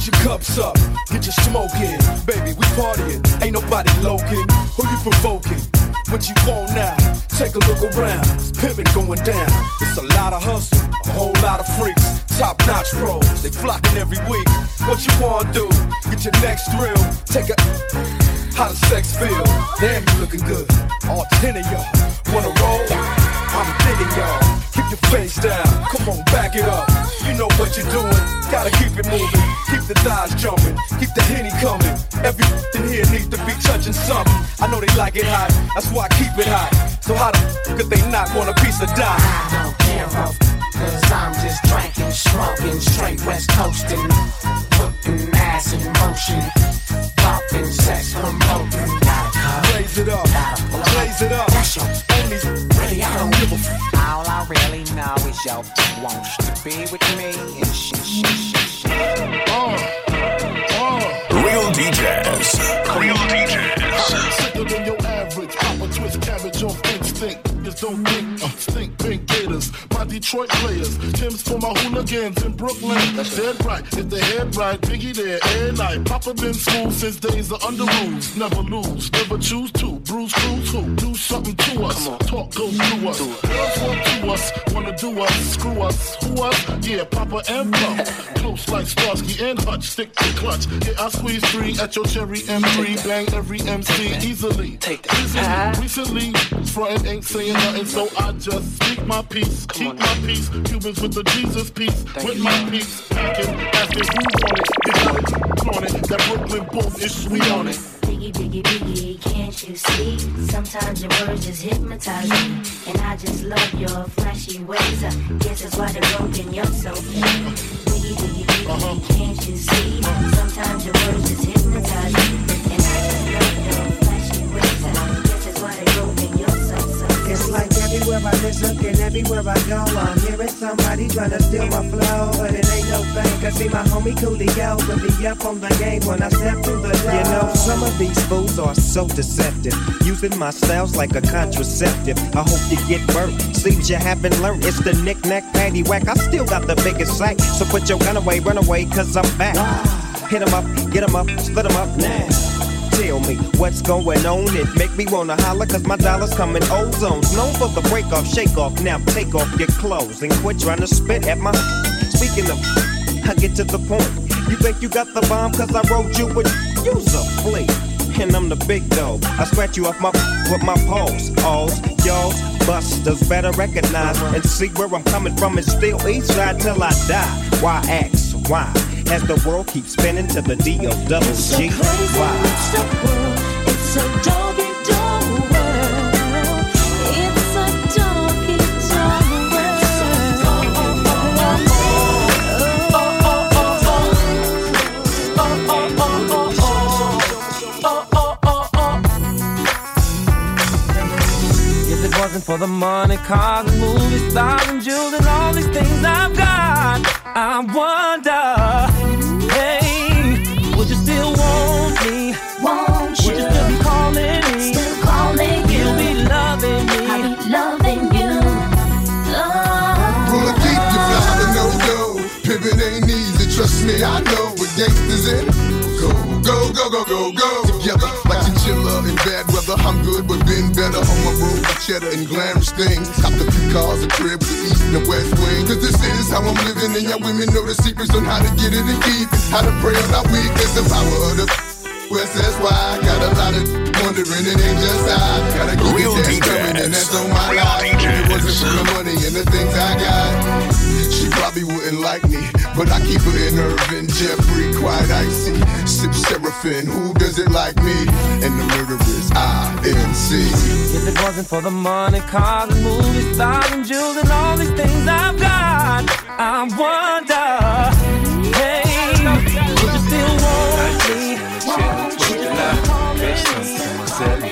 Put your cups up, get your smoke in. Baby, we partying, ain't nobody loking. Who you provoking? What you want now? Take a look around, it's pimping going down. It's a lot of hustle, a whole lot of freaks. Top notch pros, they flocking every week. What you wanna do? Get your next thrill. Take a. How does sex feel? Damn, you looking good. All ten of y'all wanna roll? I'm digging y'all. Keep your face down. Come on, back it up. You know what you're doing. Gotta keep it moving. Keep the thighs jumping. Keep the henny coming. Every Everything here needs to be touching something. I know they like it hot. That's why I keep it hot. So how the f- could they not want a piece of die? I don't care of, cause I'm just drinking, smoking, straight west coasting, putting ass in motion, popping sex promoting. Blaze it up, blaze it up. Only Really, I don't give a f- All I really know is yo wants to be with me and shit, shit, shit, shit. Uh, uh. Real DJs. Real DJs. Sicker than your average. Pop a twist cabbage off instinct. Just don't think, uh, stink pink gators. My Detroit players. Tim's for my hooligans in Brooklyn. That's dead right. If the head right, Biggie there, air night. Papa been smooth since days of Underoos. Never lose, never choose to. Bruise, cruise, who? Do something to us. Talk goes through us. Girls want to us, wanna do us, screw us. Who us? Yeah, Papa and Pump. Close like Starsky and Hutch, stick to clutch. Yeah, I squeeze three at your cherry M3. Bang every MC easily. Take that. Recently, frontin' ain't saying nothing, so I just speak my peace. Keep my peace. Cubans with the Jesus piece. with my peace. Packing, asking who want it. Get on it, flaunt it. That Brooklyn boom is sweet on it. Biggie, biggie, biggie, can't you see? Sometimes your words just hypnotize me. And I just love your flashy ways. Uh, I guess that's why they're broken, you're so fake. Biggie, biggie, biggie, uh-huh. can't you see? Sometimes your words just hypnotize everywhere I look and everywhere I go, I'm hearing somebody trying to steal my flow, but it ain't no fake. I see my homie Coolio will be up on the game when I step through the door. You know, some of these fools are so deceptive, using my styles like a contraceptive. I hope you get burnt. Seems you haven't learned. It's the knick-knack, patty whack. I still got the biggest sack, so put your gun away, run away, cause I'm back. Hit 'em up, get 'em up, split 'em up now. Tell me what's going on. It make me wanna holler cause my dollars come in ozones. Known for the break off, shake off. Now take off your clothes and quit trying to spit at my. Speaking of, I get to the point. You think you got the bomb cause I wrote you with. Use a flea. And I'm the big dog. I scratch you off my with my paws. Alls, y'alls, busters better recognize and see where I'm coming from and still east side till I die. Why ask why? As the world keeps spinning to the D O double G. Why? It's a doggy dog world. It's a doggy dog If it wasn't for the money, cars, and movies, stars, and jewels, and all these things I've got, I wonder, me, I know what gangsters in. Go, go, go, go, go, go. Together, like chinchilla in bad weather. I'm good, but been better on my road with cheddar and glamorous things. Copped a few cars, a crib the east and the west wing. Cause this is how I'm living, and y'all women know the secrets on how to get it and keep it. How to pray on our weakness, the power of the West, that's why I got a lot of wondering, it ain't just I. Gotta keep Real it DJs. coming, and that's on my life. If it wasn't for the money and the things I got, she probably wouldn't like me. But I keep her in Irvin, Jeffrey, quite icy. Sip Seraphim, who does it like me? And the murderers, INC. If it wasn't for the money, cars, and movies, stars, and jewels, and all these things I've got, I wonder,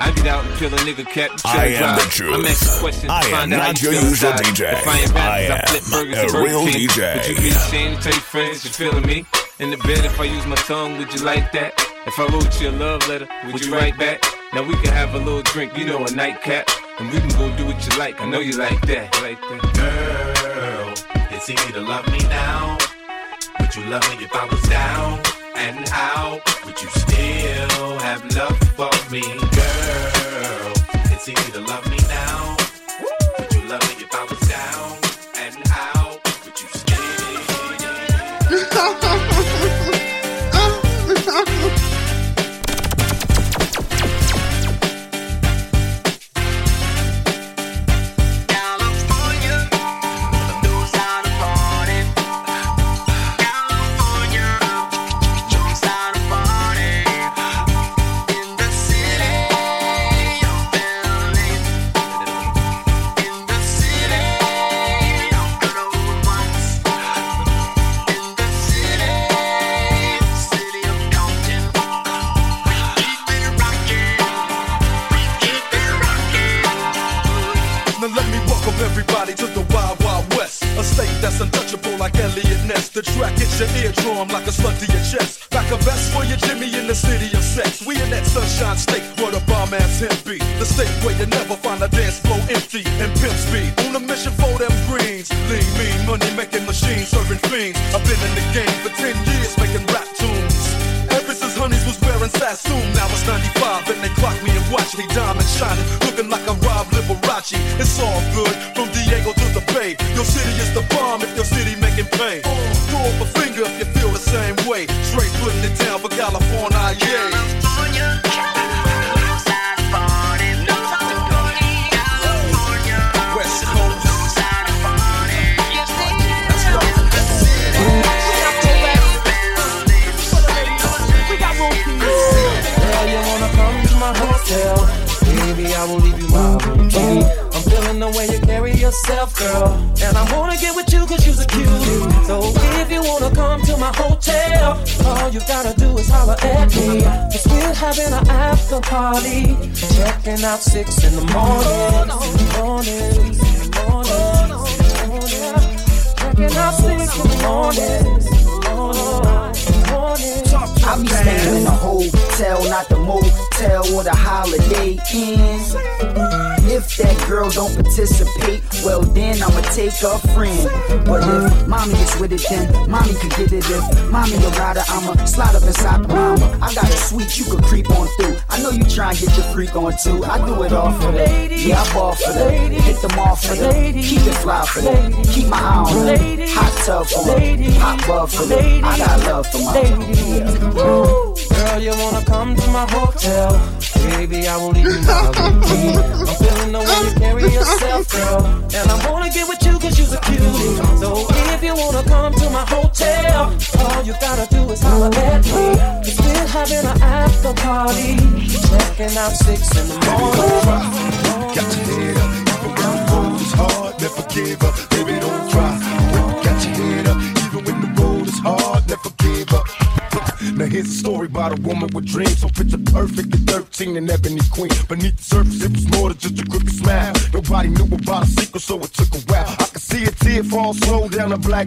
I'd get out and kill a nigga you I to am drive. the truth. I'm asking questions I am find out how not your usual inside. DJ. If I ain't rappers, I I flip am burgers a real King. DJ. Would you be ashamed to tell your friends you're feeling me? In the bed, if I use my tongue, would you like that? If I wrote you a love letter, would you write back? Now we can have a little drink, you know, a nightcap. And we can go do what you like. I know you like that. Like that. Girl, it's easy to love me now. Would you love me if I was down and out? Would you still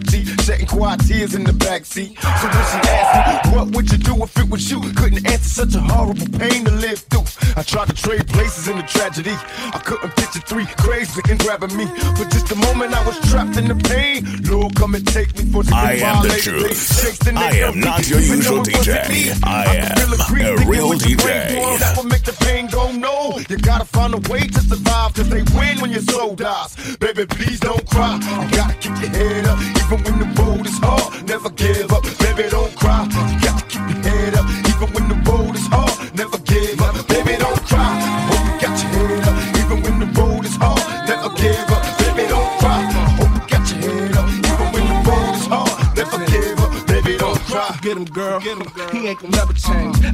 slow down her black cheek, shedding quiet tears in the back seat. So when she asked me, what would you do if it was you? Couldn't answer such a horrible pain to live through. I tried to trade places in the tragedy. I couldn't picture three crazy and grabbing me. For just a moment, I was trapped in the pain. Lord, come and take me for the I am the truth. I am not your usual DJ. I am a real DJ. That will make the pain go no. You gotta find a way to survive, cause they win when your soul dies. Baby, please don't cry. You gotta keep your head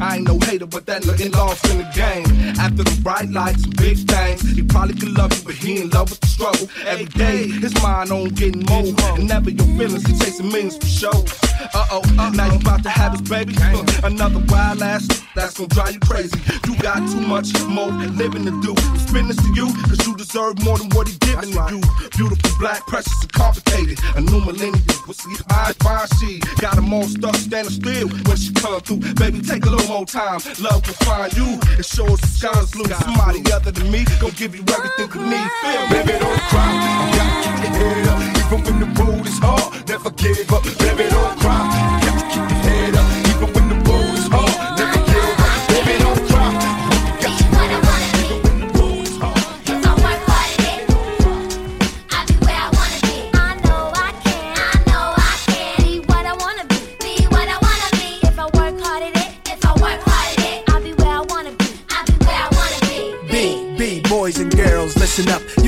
I ain't no hater, but that nigga lost in the game. After the bright lights and big things, he probably could love you, but he in love with the struggle. Every day, his mind on getting more. And never your feelings, he chasing millions for show. Uh oh, uh, now you about to have his baby. Uh, another wild ass that's gonna drive you crazy. You got too much more living to do. Spin this to you, cause you deserve more than what he giving to you. Beautiful, black, precious, and complicated. A new millennium, what's the high fine she? Got them all stuck standing still when she come through. Baby, take a little more time. Love will find you. It shows the sky's blue. Somebody other than me gon' give you everything you need. Feel? Baby, don't cry. You gotta keep your head up, even when the road is hard. Never give up. Baby, don't cry. You gotta keep your head up, listen up.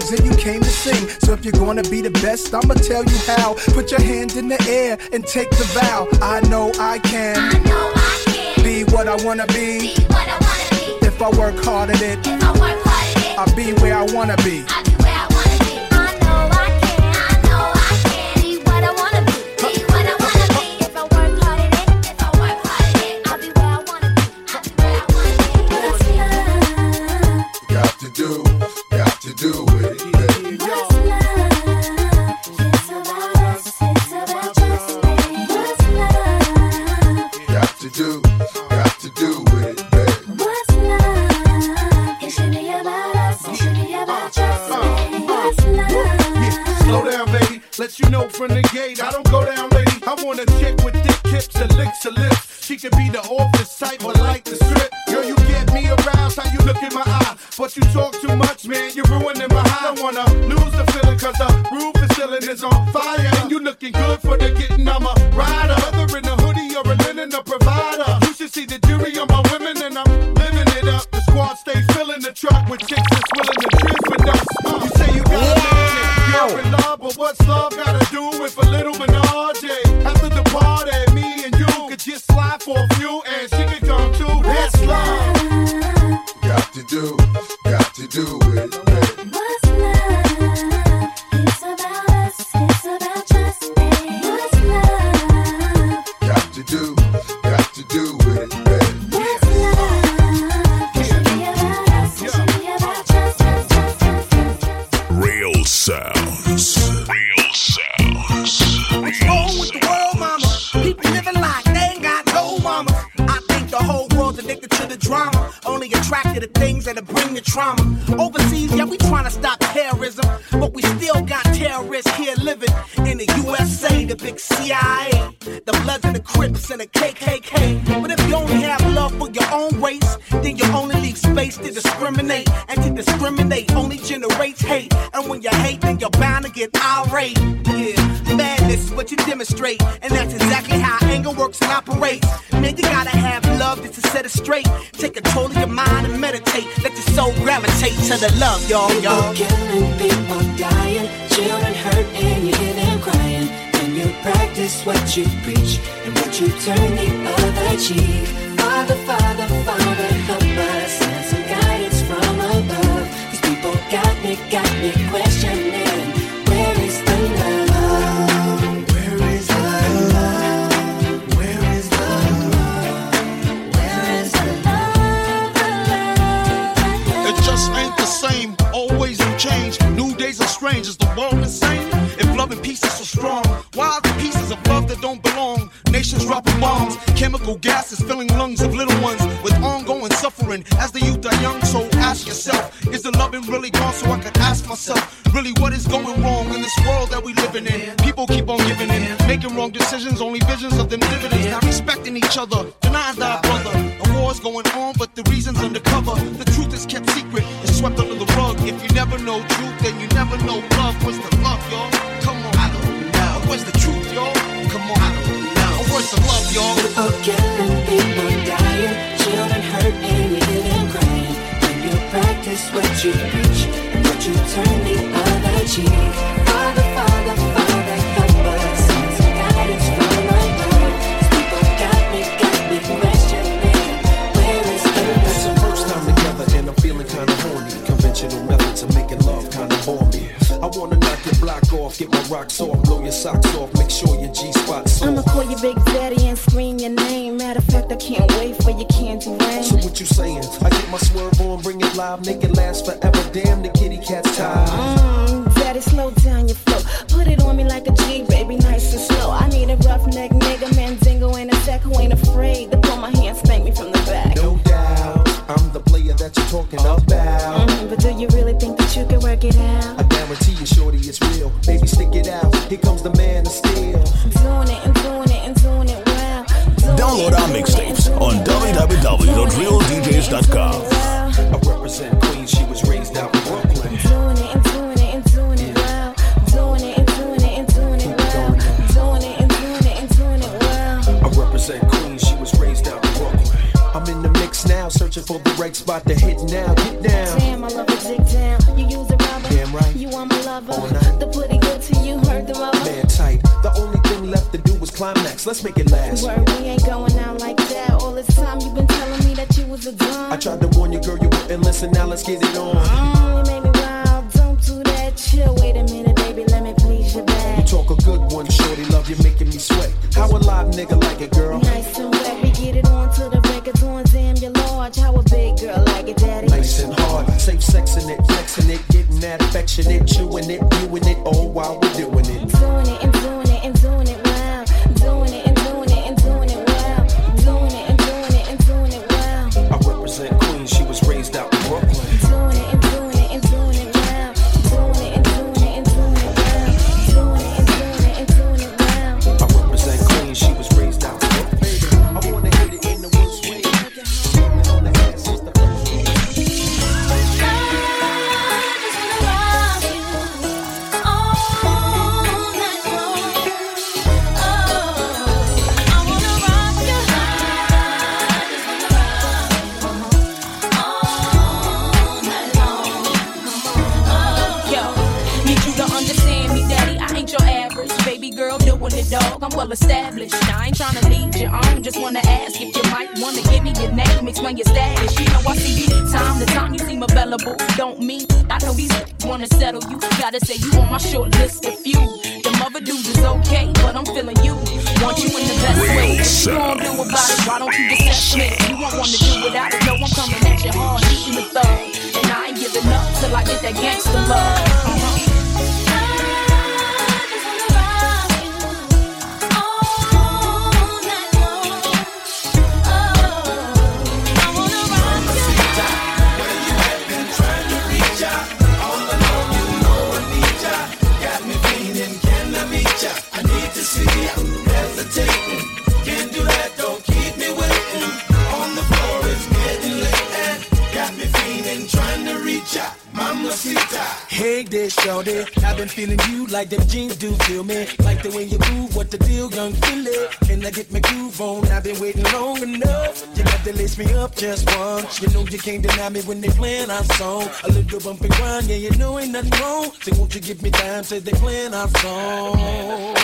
and you came to sing. So if you're gonna be the best, I'ma tell you how. Put your hand in the air and take the vow. I know I can. I know I can. Be what I wanna be. Be what I wanna be. If I work hard at it. If I work hard at it. I'll be where I wanna be I know from the gate, I don't go down, lady. I want a chick with thick hips and licks her lips. She could be the office type, but like the strip. Girl, you get me aroused, how you look in my eye. But you talk too much, man, you're ruining my high. I wanna lose the feeling cause the roof is ceiling is on fire. And you looking good for the getting, I'm a rider. Whether in a hoodie or a linen, a provider. You should see the jury on my women and I'm living it up. The squad stay filling the truck with chicks that's willing to drink with us. You say you got a man you're in love, but what's love you preach and what you turn the other cheek. Father, Father, Father, help us send some guidance from above. These people got me, got me questioning. Where is the love? Where is the love? Where is the love? Where is the love? It just ain't the same. Always change. New days are strange. Is the world insane? If love and peace is so strong, dropping bombs, chemical gases filling lungs of little ones with ongoing suffering as the youth are young. So ask yourself, is the loving really gone? So I can ask myself, really, what is going wrong in this world that we living in? People keep on giving in, making wrong decisions, only visions of them dividends. Not respecting each other, denying thy brother. A war's going on, but the reason's undercover. The truth People killing, people dying, children hurt, and you hear them crying. When you practice what you preach and what you turn the other cheek. Father, Father, Father, help us. Send some guidance from above. These people got me, got me questioning. Where is the It's our first time together and I'm feeling kinda horny. Conventional methods of making love kinda bore me. I wanna knock your block off, get my rocks off, blow your socks off, make sure your G spot's I'ma call you Big Daddy my swerve on, bring it live, make it last forever. Damn, the kitty cat's tired. I represent Queens, she was raised out in Brooklyn. Doing it and doing it and doing it well. Doing it and doing it and doing it well. Doing it and doing it and doing it well. I represent Queens, she was raised out in Brooklyn. I'm in the mix now, searching for the right spot to hit now. Get down. Damn, I love a dick down. You use a rubber. Damn right. You are my lover. The pretty good to you, heard the rubber. Man tight. The only thing left to do was climax. Let's make it last. Word, we ain't going out let's get it on. Mm, you made me wild. Don't do that. Chill. Wait a minute, baby. Let me please your You back. talk a good one, shorty. Love you making me sweat. How a live nigga like it, girl? Nice and wet. We get it on to the records on. Damn, you're large. How a big girl like it, daddy. Nice and hard, safe sexing it, flexing it, getting that affectionate, chewing there, shorty. I've been feeling you like them jeans do feel me. Like the way you move, what the deal, young Philly. Can I get my groove on? I've been waiting long enough. You got to lace me up just once. You know you can't deny me when they playing our song. A little bump and grind, yeah, you know ain't nothing wrong. So won't you give me time till they playing our song?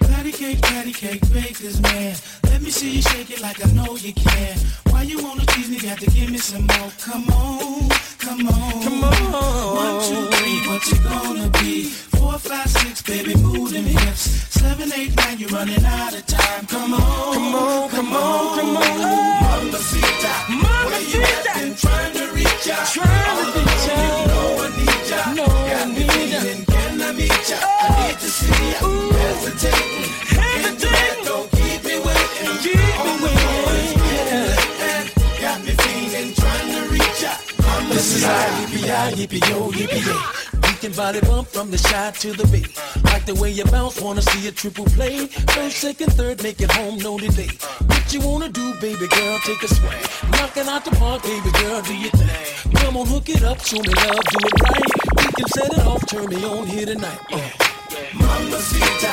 Patty cake, patty cake, baker's man. Let me see you shake it like I know you can. Why you wanna tease me? Got to give me some more. Come on, come on, come on. One, two, three, what you gonna be? Four, five, six, baby, move them hips. Seven, eight, nine, you're running out of time. Come on, come on, come on, come on. Mamacita, where you at? Been trying to reach out. Trying to reach out. You know I need ya. No, Got me feeling, can I meet ya? I need to see ya. Oh. Hesitating, is how yippee yippee yo yippee yay. We can body bump from the shy to the beat. Like the way you bounce, wanna see a triple play. First, second, third, make it home, no delay. What you wanna do, baby girl, take a swing. Knocking out the park, baby girl, do your thing. Come on, hook it up, show me love, do it right. We can set it off, turn me on here tonight. Yeah. Mamacita,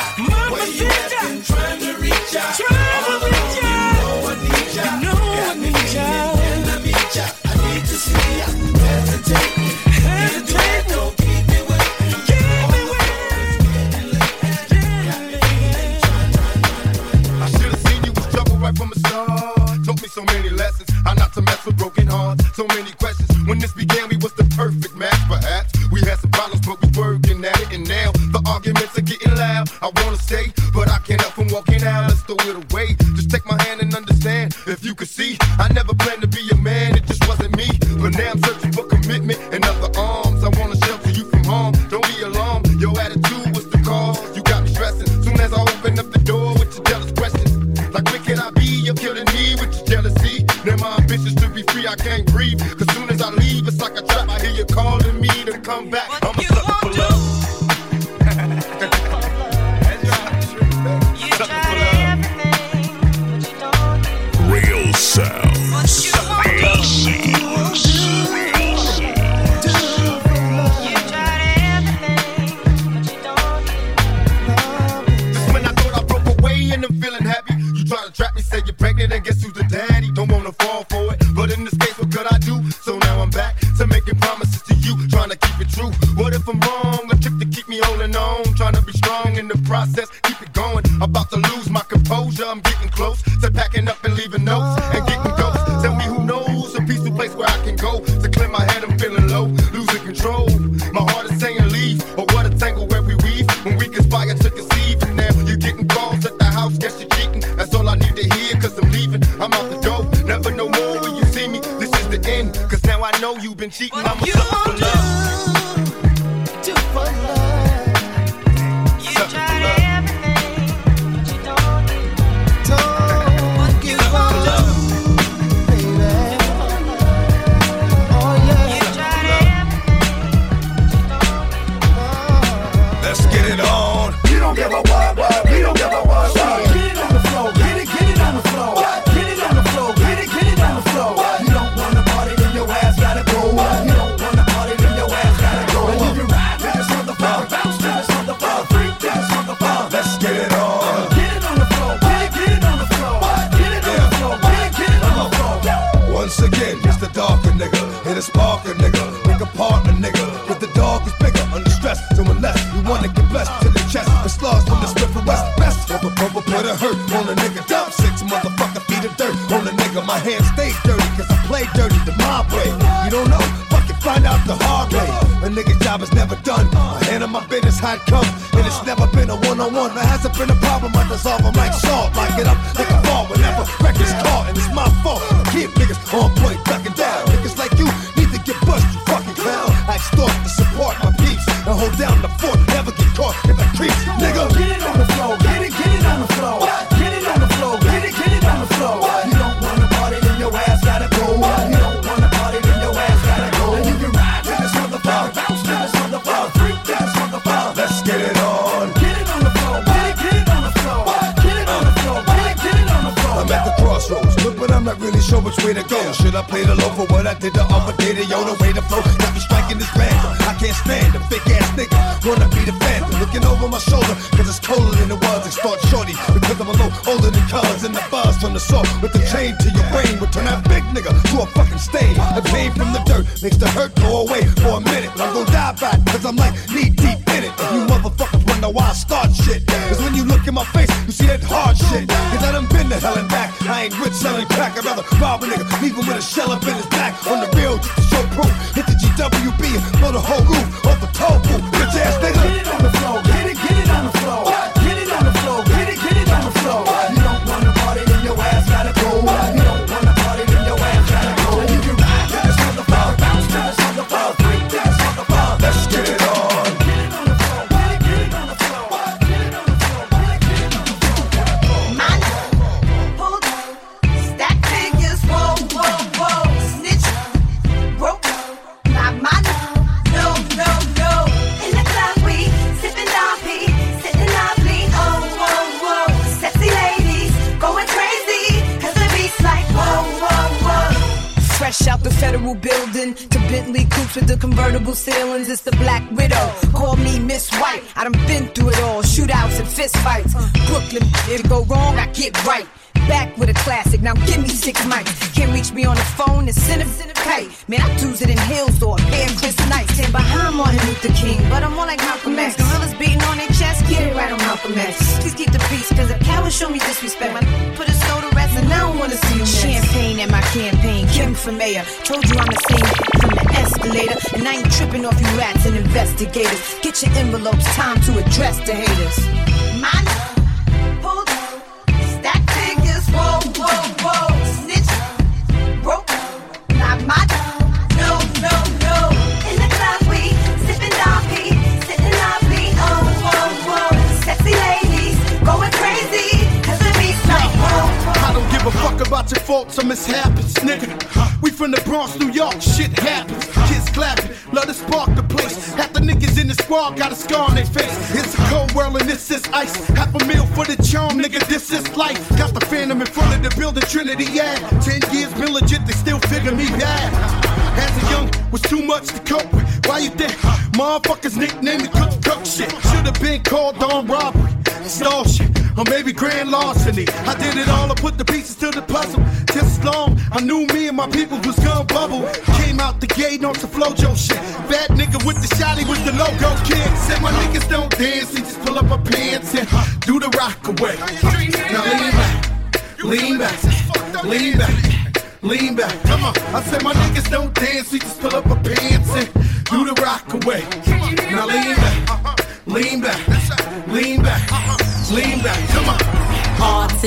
where you at? Been trying to reach out. Trying to reach you know I need ya. You know I Got need ya. I meet ya? I need to see ya. Hesitating, do that, don't keep me waiting. On the floor is getting lit. Got me feeling, trying, trying, trying. I should have seen you was trouble right from the start. Taught me so many lessons, how not to mess with broken hearts. So many questions. When this began, we was the perfect match, perhaps. We had some problems, but we working at it, and now the arguments are getting loud. I wanna stay, but I can't help from walking out. Let's throw it away. Just take my hand and understand. If you could see, I never planned to be a man. It just wasn't me. But now I'm searching come back. Process, keep it going. About to lose my composure, I'm getting close to spark a nigga, bring apart a nigga. With the dog is bigger, under stress, doing less. You wanna get blessed to the chest, the slugs from the spit west. Best over purple, put a hurt on a nigga. Dump six motherfucker feet of dirt on a nigga. My hands stay dirty, cause I play dirty the mob way. You don't know? Fucking find out the hard way. A nigga job is never done. I on my business how it and it's never been a one on one. There hasn't been a problem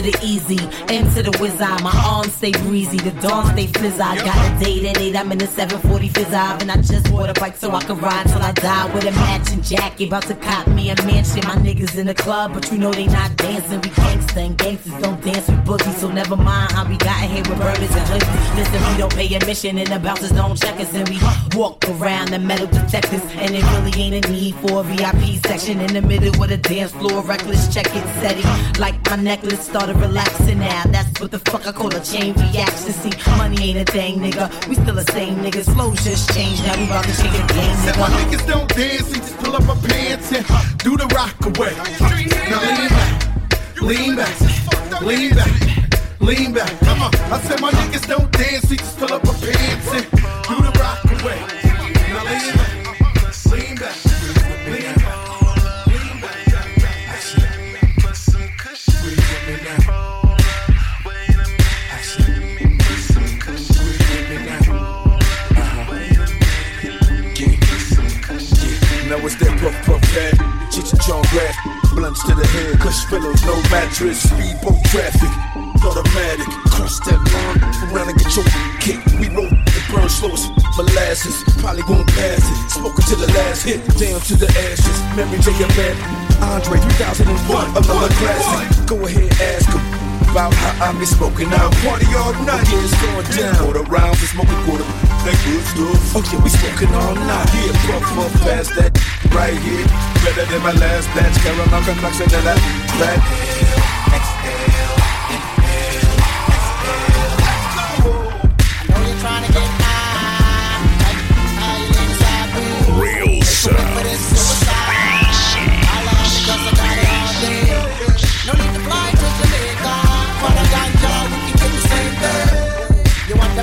to the easy, into the wizard, My arms stay breezy, the dawn stay fizz. I got a date at 8, I'm in the 740 fizz. And I just bought a bike so I can ride till I die with a matching jacket. About to cop me a mansion. My niggas in the club, but you know they not dancing. We gangsta and gangsters don't dance with boogies. So never mind how we got here with burgers and hoodies. Listen, we don't pay admission and the bouncers don't check us. And we walk around the metal detectors. And it really ain't a need for a VIP section in the middle with a dance floor. Reckless check it, setting Like my necklace started lot relaxing now. That's what the fuck I call a chain reaction. See, money ain't a thing, nigga. We still the same niggas. Flow just changed. Now we about to change the game, nigga. My niggas don't dance. They just pull up my pants and do the rock away. Now lean back, lean back, lean back, lean back. Come on. I said my niggas don't dance. They just pull up my pants and do the rock away. Now lean back, lean back, lean back. now it's that puff puff that Chichachon graph, blunts to the head, cush pillows, no mattress, speedboat traffic, automatic, cross that line, around and get your kick. We roll the burn slow as molasses, probably won't pass it. Smoking to the last hit, damn to the ashes. Memory J. Andre 3001, another classic. Go ahead, ask him about how I be smoking out. Party all night, yeah, it's going down. Quarter rounds, we smoking quarter. That good stuff. Oh yeah, we smoking all night. Yeah, puff, puff, past that right here. Better than my last batch. Caramel complexion and that black. Real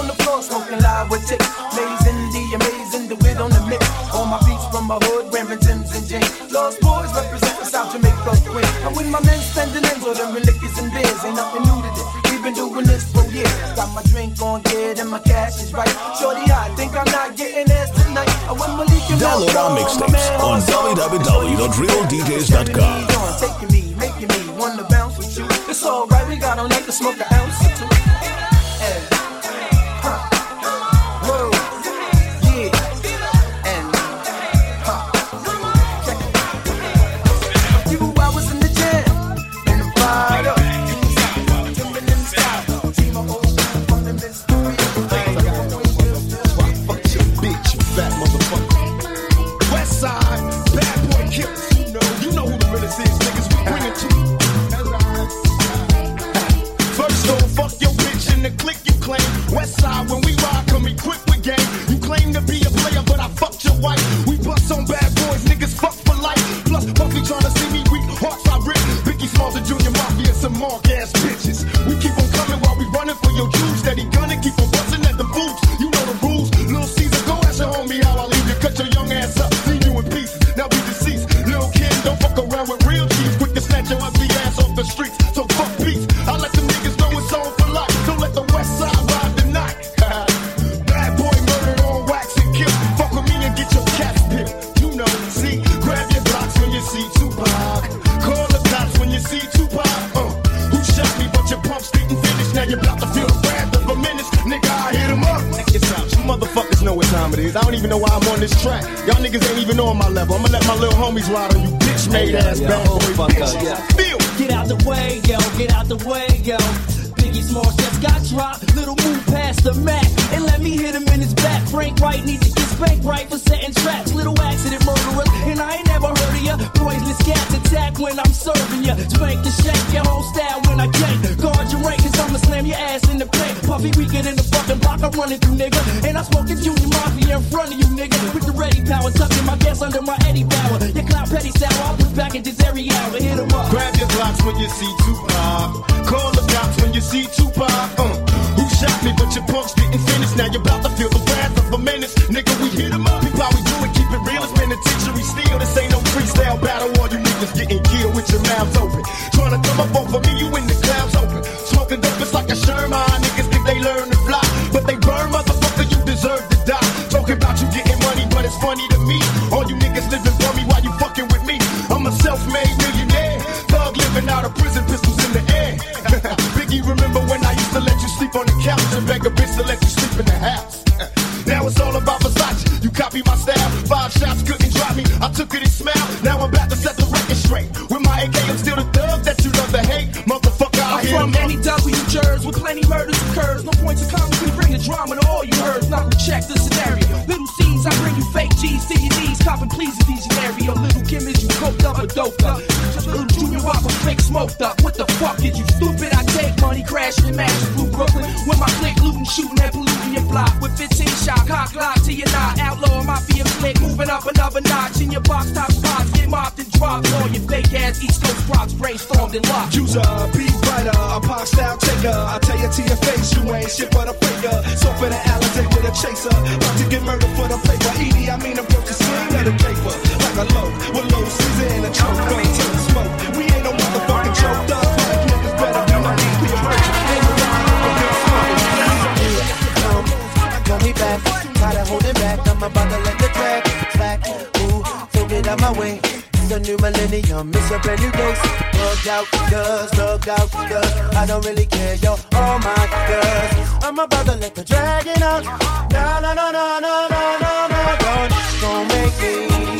on the floor, smoking live with chicks. Amazing, the amazing, the wit on the mix. All my beats from my hood, wearing Tim's and jeans. Lost Boyz represent the South Jamaica queen. I'm with my men spending ends on them liquors and beers. Ain't nothing new to this. We've been doing this for years. Got my drink on good and my cash is right. Shorty, I think I'm not getting ass tonight. I went Malik and Download our mixtapes on www.realdjs.com. taking me, making me wanna bounce with you. It's alright, we got on night to smoke time it is. I don't even know why I'm on this track. Y'all niggas ain't even on my level. I'ma let my little homies ride on you bitch made ass bad boy bitches. Feel Get out the way, yo, get out the way, yo. Biggie Smalls just got dropped. Little move past the Mac and let me hit him in his back. Frank White needs to get spanked right for setting traps. Little accident murderers, and I ain't never heard of ya. Poisonous cats attack when I'm serving ya. Spank and shake your whole style when I gank. Guard your rank, cause I'ma slam your ass in the paint. Puffy, we get in the fucking block, I'm running through, nigga. And I'm smoking Junior Mafia in front of you, nigga. With the ready power, tucking my gas under my Eddie Bauer. Your cloud petty sour, I'll put back in this every hour. Hit him up. Grab your blocks when you see Tupac. Call the cops when you see Tupac. Uh, who shot me? But your punks didn't finish. Now you're about to feel the wrath of a menace. Nigga, we hit 'em up. People, how we do it, keep it real. It's penitentiary steel. This ain't no freestyle battle. All you niggas getting killed with your mouths open. Trying to come up off of me, on the couch and beg a bitch to let you sleep in the house? Uh, now it's all about Versace. You copy my style. Five shots couldn't drop me. I took it and smiled. Now I'm about to set the record straight. With my AK, I'm still the thug that you love to hate. Motherfucker, I I'm hear from any W jurors with plenty murders occurs. No points of comedy, we bring the drama to all you heard. Now we check the scenario. Little C's, I bring you fake G's to your knees. Copping please in these scenario. Little Kim is you coked up or doped up. Just little Junior Whopper fake smoked up. What the fuck did you stupid? Money, crashing and matches through Brooklyn. With my click looting, shooting and polluting your block. With 15 shot, cock lock to your knot. Outlaw mafia flick, moving up another notch. In your box top spots, get mopped and dropped. All your fake ass East Coast props brainstormed fucking lock. Use a beat writer, a pop style taker. I tell you to your face, you ain't shit but a faker. So for the Alizé with a chaser, about to get murdered for the paper. Edie, I mean, approach the scene of the paper. Like a low, with low season in a choke. Out my way. It's a new millennium, it's a brand new day. Look out, girls, look out, girls. I don't really care, yo, oh my girls. I'm about to let the dragon out. No, no, no, no, no, no, no, no, don't, don't make me.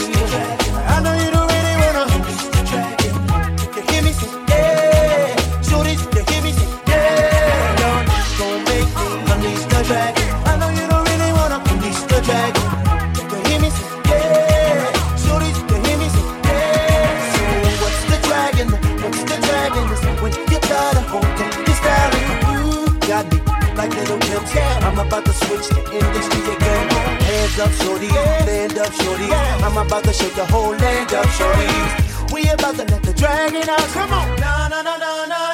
About to switch the industry again. Hands up, shorty. Stand up, shorty. I'm about to shake the whole land up, shorty. We about to let the dragon out. Come on. No, no, no, no, no,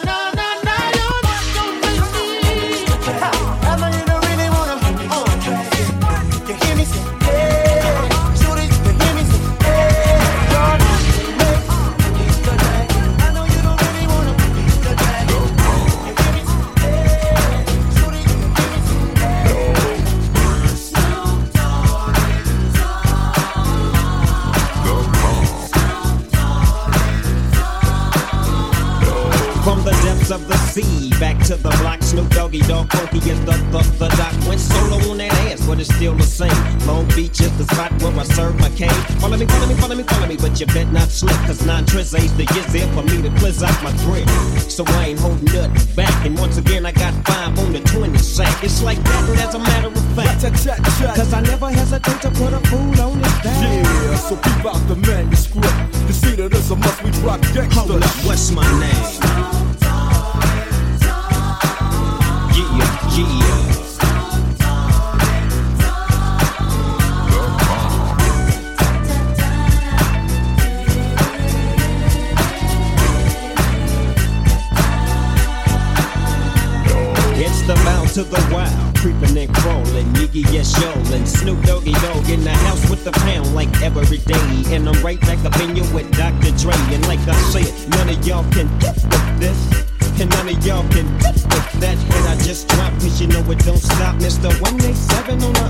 depths of the sea, back to the block, Snoop Doggy Dogg Funky is the, the, the doc. Went solo on that ass, but it's still the same. Long Beach is the spot where I serve my cane. Follow me, follow me, follow me, follow me, but you bet not slip, cause nine tris ain't the years there for me to pliz out my grip. So I ain't holding nothing back, and once again I got five on the 20 sack. It's like that, as a matter of fact. Cause I never hesitate to put a fool on his back. Yeah, so keep out the manuscript. To see that it's a must we drop gangsta. Hold up, what's my name? The pound like every day, and I'm right back up in you with Dr. Dre, and like I said, none of y'all can get with this. And none of y'all can get with that hit I just dropped, cause you know it don't stop. Mr. 187 on the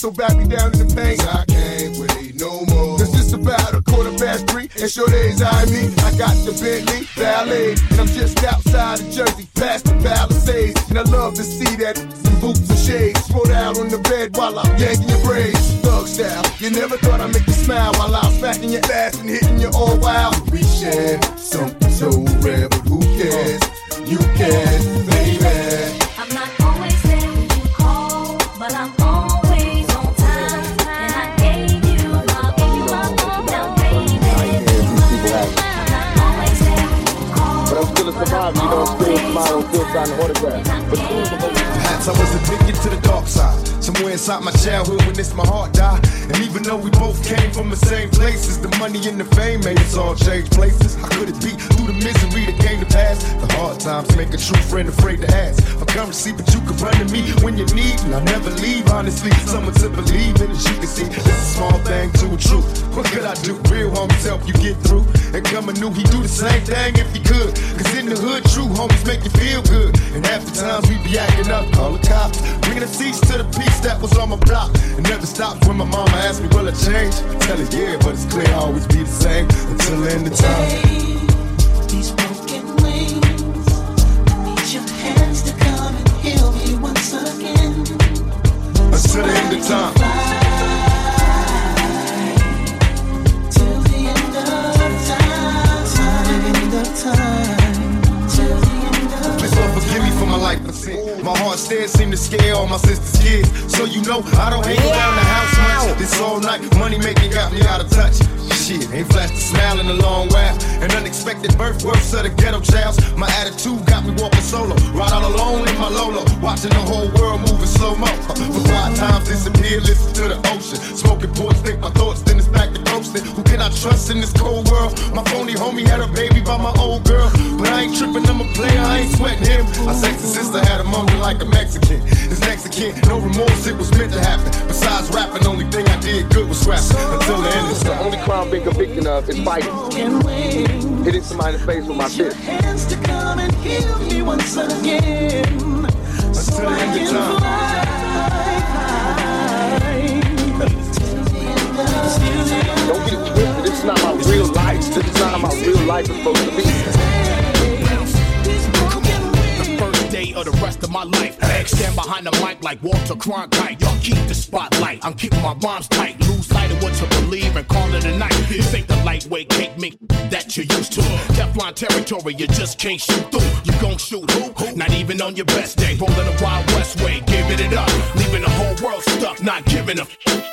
so back in territory, you just can't shoot through. You gon' shoot who? Not even on your best day. Rolling the Wild West way, giving it up. Leaving the whole world stuck, not giving a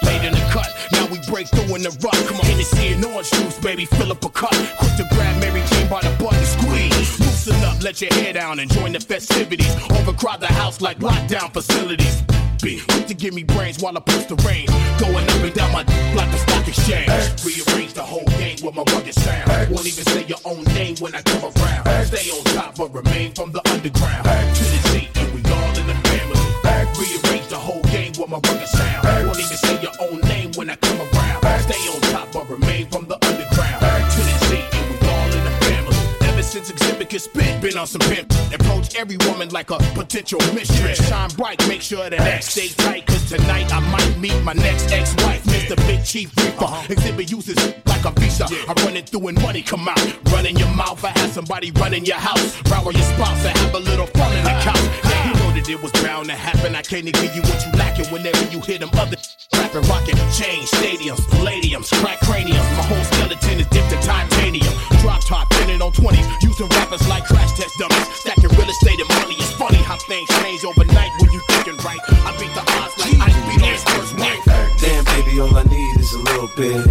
Late in the cut, now we break through in the rut. Come on, Hennessy and orange juice, baby, fill up a cup. Quick to grab Mary Jane by the button, squeeze. Loosen up, let your hair down and join the festivities. Overcrowd the house like lockdown facilities. Be quick to give me brains while I push the reins. Going up and down my like a stock exchange. Rearrange the whole game with my rugged sound. Won't even say your own name when I come around. Stay on top but remain from the underground. To the Z and we all in the family. Rearrange the whole game with my rugged sound. Won't even say your own name when I come around. Stay on top but remain from the underground. Since Xzibit spit, been on some pimp. Approach every woman like a potential mistress. Shine bright, make sure that X stay tight. Cause tonight I might meet my next ex-wife, Mr. Big Chief Reaper. Uh-huh. Xzibit uses like a visa. I run it through and money come out. Run in your mouth, I have somebody run in your house. Rower your spouse, I have a little fun in the couch. Yeah, you it was bound to happen. I can't give you what you lacking whenever you hear them other rapping, rocking. Change stadiums, palladiums, crack craniums. My whole skeleton is dipped in titanium. Drop top, pinning on 20s. Using rappers like crash test dummies. Stacking real estate and money. It's funny how things change overnight when you thinking right. I beat the odds like I beat his first wife. Damn, baby, all I need is a little bit.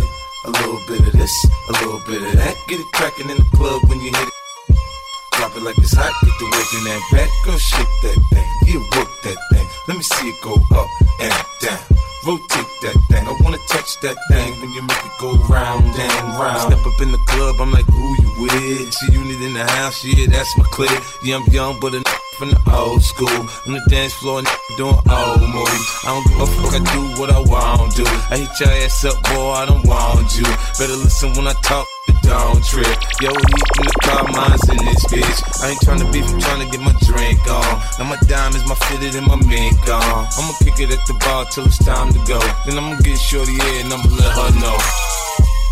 A little bit of this, a little bit of that. Get it cracking in the club when you hit it. Drop it like it's hot, get the work in that back. Girl, shake that thing, yeah, work that thing. Let me see it go up and down. Rotate that thing, I wanna touch that thing when you make it go round and round. Step up in the club, I'm like, who you with? G-Unit in the house, yeah, that's my clip. Yeah, I'm young, but a from the old school. On the dance floor, doing old moves. I don't give a fuck, I do what I want to. I hit your ass up, boy, I don't want you. Better listen when I talk. Don't trip. Yo, heat in the car, mine's in this bitch. I ain't tryna beef, I'm tryna get my drink on. Now my diamonds, my fitted, and my mink on. I'ma kick it at the bar till it's time to go. Then I'ma get shorty here and I'ma let her know.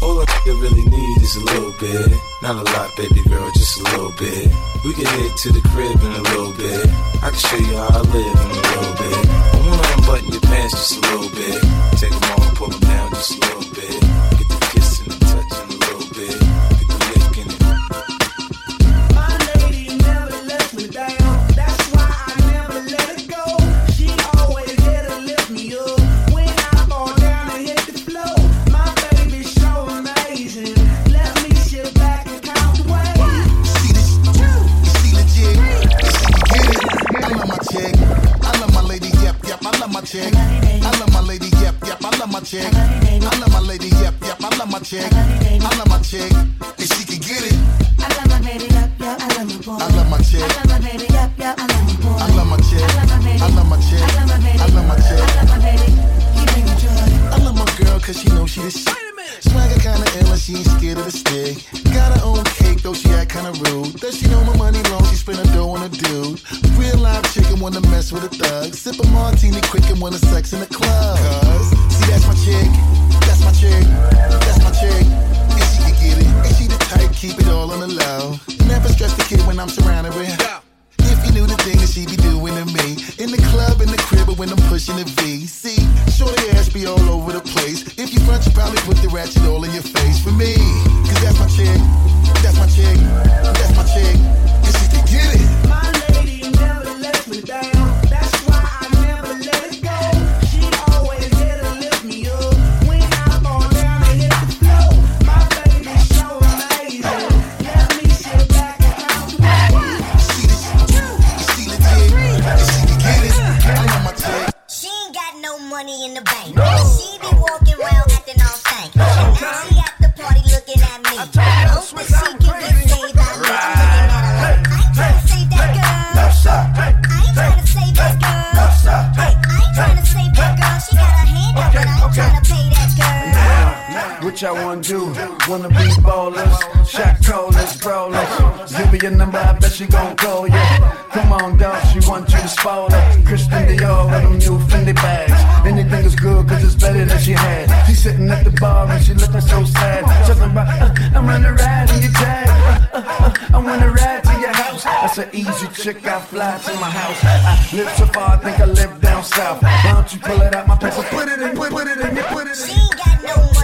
All I really need is a little bit. Not a lot, baby girl, just a little bit. We can head to the crib in a little bit. I can show you how I live in a little bit. I wanna unbutton your pants just a little bit. Take them off, pull them down just a little bit. Chick. I love my lady, yep, yep, I love my chick. I love my lady, yep, yep, I love my chick. I love my chick, and she can get it. I love my baby, yup, yup, I love my boy. I love my chick. I love my baby, yup, yup, I love my boy. I love my chick. I love my baby. I love my chick. I love my baby. I love my chick. I love my baby. You bring me joy. I love my girl cause she knows she the shit. Swagger kinda ill and she ain't scared of the stick. Got her own cake though she act kinda rude. Does she know my money long? She spend her dough on a dude. Real live chicken wanna mess with a thug. Sip a martini quick and wanna sex in the club. Cause, see that's my chick. That's my chick. That's my chick. And she can get it. And she the type keep it all on the low. Never stress the kid when I'm surrounded with. If you knew the thing that she be doing to me. In the club, in the crib, or when I'm pushing the V. See, shorty ass be all over the place. If you front, you probably put the ratchet all in your face For me, cause that's my chick. That's my chick. That's my chick. And she can get it. My lady never lets me down. what y'all wanna do. Wanna be ballers, shot callers, brawlers. Give me your number, I bet she gon' call ya. Yeah. Come on, dog, she want you to spoil her. Christian Dior with them new Fendi bags. Anything is good, cause it's better than she had. She sitting at the bar and she looking so sad. Just about, uh, I'm gonna ride in your tag. Uh, uh, I wanna ride to your house. That's an easy chick, I fly to my house. I live so far, I think I live down south. Why don't you pull it out my pants put it in, put, put it in, put it in. She ain't got no money.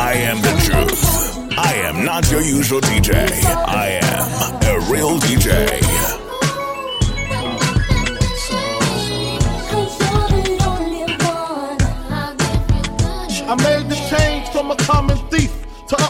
I am the truth. I am not your usual DJ. I am a real DJ. I made the change from a common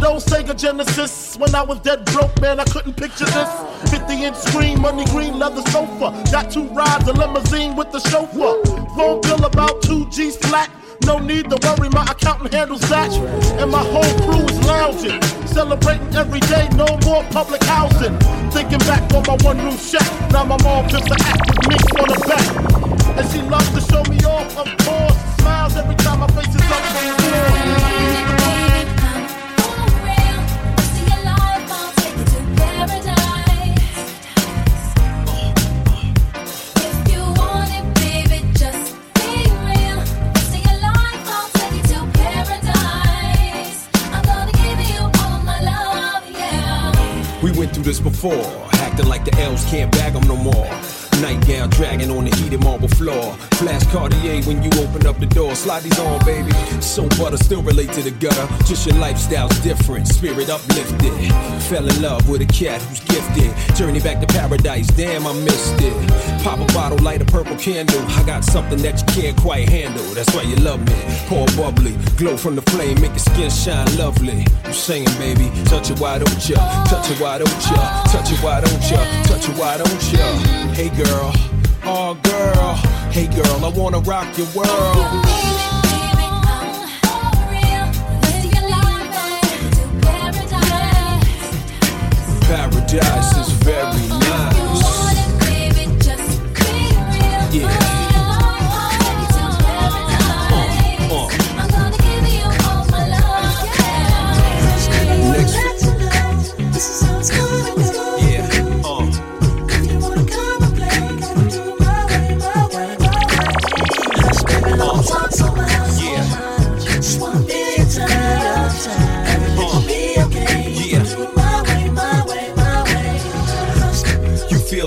Nintendo, Sega Genesis. When I was dead broke, man, I couldn't picture this. 50 inch screen, money green leather sofa. Got two rides, a limousine with the chauffeur. Phone bill about two G's flat. No need to worry, my accountant handles that. And my whole crew is lounging. Celebrating every day, no more public housing. Thinking back on my one room shack. Now my mom just an with me on the back. And she loves to show me off, of course. Smiles every time my face is up went through this before, acting like the elves can't bag them no more. Nightgown dragging on the heated marble floor. Flash Cartier when you open up the door. Slide these on, baby. So butter still relate to the gutter. Just your lifestyle's different, spirit uplifted. Fell in love with a cat who's gifted. Journey back to paradise, damn, I missed it. Pop a bottle, light a purple candle. I got something that you can't quite handle. That's why you love me. Pour bubbly, glow from the flame, make your skin shine lovely. I'm singing, baby. Touch it, why don't ya? Touch it, why don't ya? Touch it, why don't ya? Touch it, why don't ya? Hey, girl. Oh, girl. Hey, girl, I wanna rock your world. Paradise is very nice.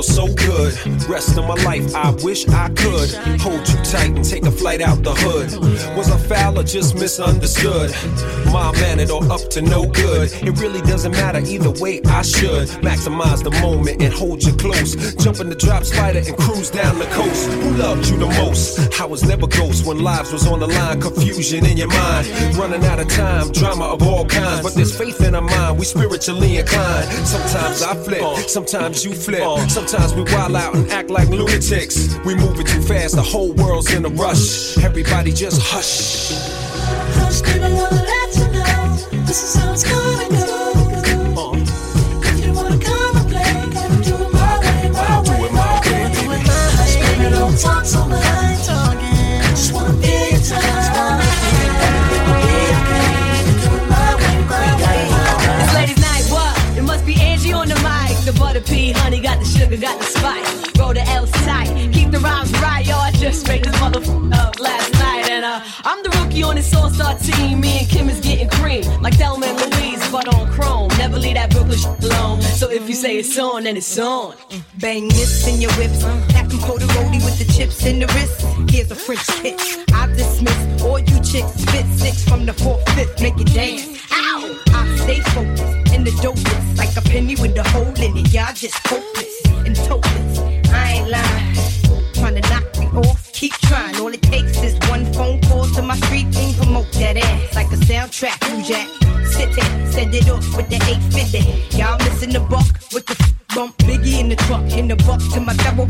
So good. Rest of my life, I wish I could hold you tight and take a flight out the hood. Was I foul or just misunderstood? Mild mannered or up to no good? It really doesn't matter either way. I should maximize the moment and hold you close. Jump in the drop spider and cruise down the coast. Who loved you the most? I was never ghost when lives was on the line. Confusion in your mind, running out of time. Drama of all kinds, but there's faith in our mind. We spiritually inclined. Sometimes I flip, sometimes you flip. Sometimes we wild out and act like lunatics. We moving too fast, the whole world's in a rush. Everybody just hush. Hush, baby, wanna let you know this is how it's gonna go. If you wanna come and play, do it my way, my way. Do it my way, baby. Hush, baby, don't talk so much. Spice. Roll L's tight, keep the rhymes right, yo. I just made this motherfucker up last night, and uh, I'm the rookie on this all-star team. Me and Kim is getting cream, like Thelma and Louise, but on chrome. Never leave that Brooklyn shit alone. So if you say it's on, then it's on. Bang this in your whips. Back and the roadie with the chips in the wrist. here's a French kiss. I dismiss all you chicks, spit six from the fourth, fifth, make it dance. Ow! I stay focused in the dopest, like a penny with a hole in it. Y'all just hopeless and topless. I ain't lying. Trying to knock me off, keep trying. All it takes is one phone call to my street team, promote that ass like a soundtrack. You jack, sit there, send it off with the 850. Y'all missing the buck with the bump. Biggie in the truck, in the buck to my double.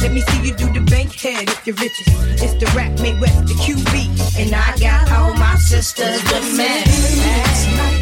Let me see you do the bank head if you're riches. It's the rap made west, the QB. And I got all my sisters with.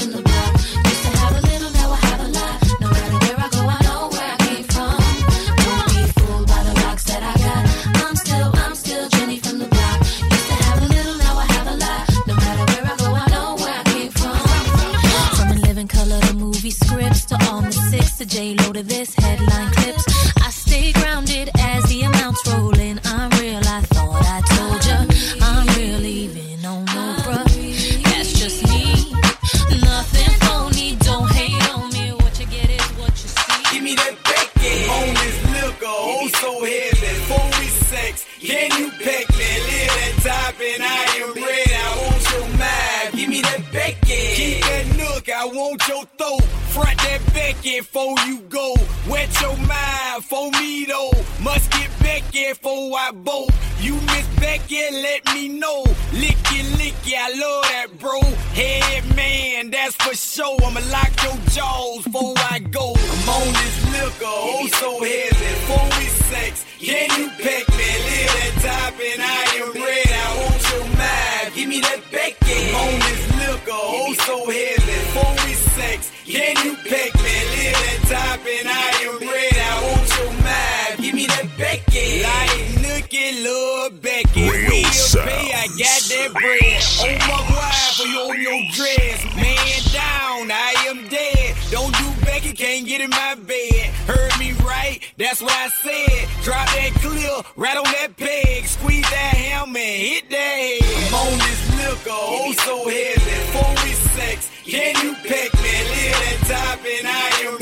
six to J Lo to this headline before you go. Wet your mind for me though. Must get Becky before I bolt. You miss Becky, let me know. Licky, licky, I love that, bro. Head man, that's for sure. I'ma lock your jaws before I go. I'm on this liquor, oh so heavy. Before we sex, can you peck me? Live that top and I am red. I want your mind. Give me that back Becky. I'm on this liquor, oh so heavy. Before we sex, can you Oh my wife, for you on your dress. Man down, I am dead. Don't do Becky, can't get in my bed. Heard me right, that's what I said. Drop that clear, right on that peg. Squeeze that hammer, hit that head. I'm on this liquor, oh so heavy. We sex, can you peck me? Live that top and I am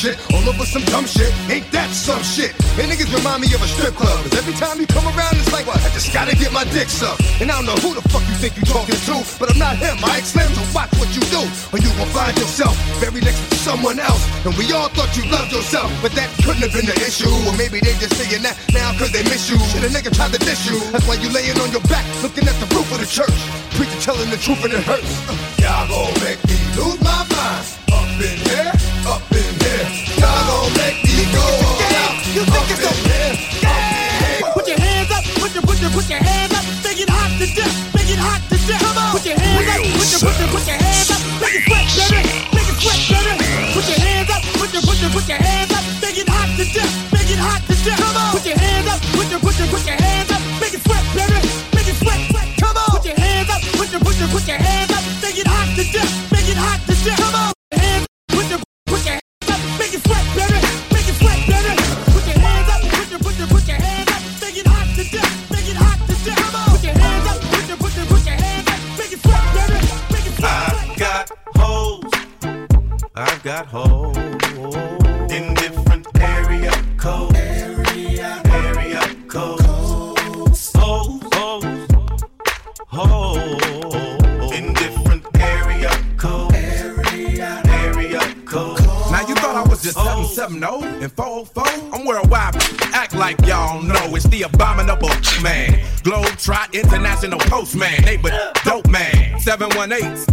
shit, all over some dumb shit. Ain't that some shit? And niggas remind me of a strip club, cause every time you come around, it's like? I just gotta get my dick sucked. And I don't know who the fuck you think you talking to, but I'm not him. I Slim, so watch what you do, or you will find yourself buried next to someone else. And we all thought you loved yourself, but that couldn't have been the issue. Or maybe they just saying that now cause they miss you. Shit, a nigga tried to diss you. That's why you laying on your back, looking at the roof of the church. Preacher telling the truth and it hurts. Got holes in different area codes. Area, area codes. Holes, holes, holes in different area codes. Area, area codes. Now you thought I was just 770 and 404? I'm worldwide. Act like y'all know it's the abominable man. Globe Trot International Postman. Neighbor dope man. 718s, 202s.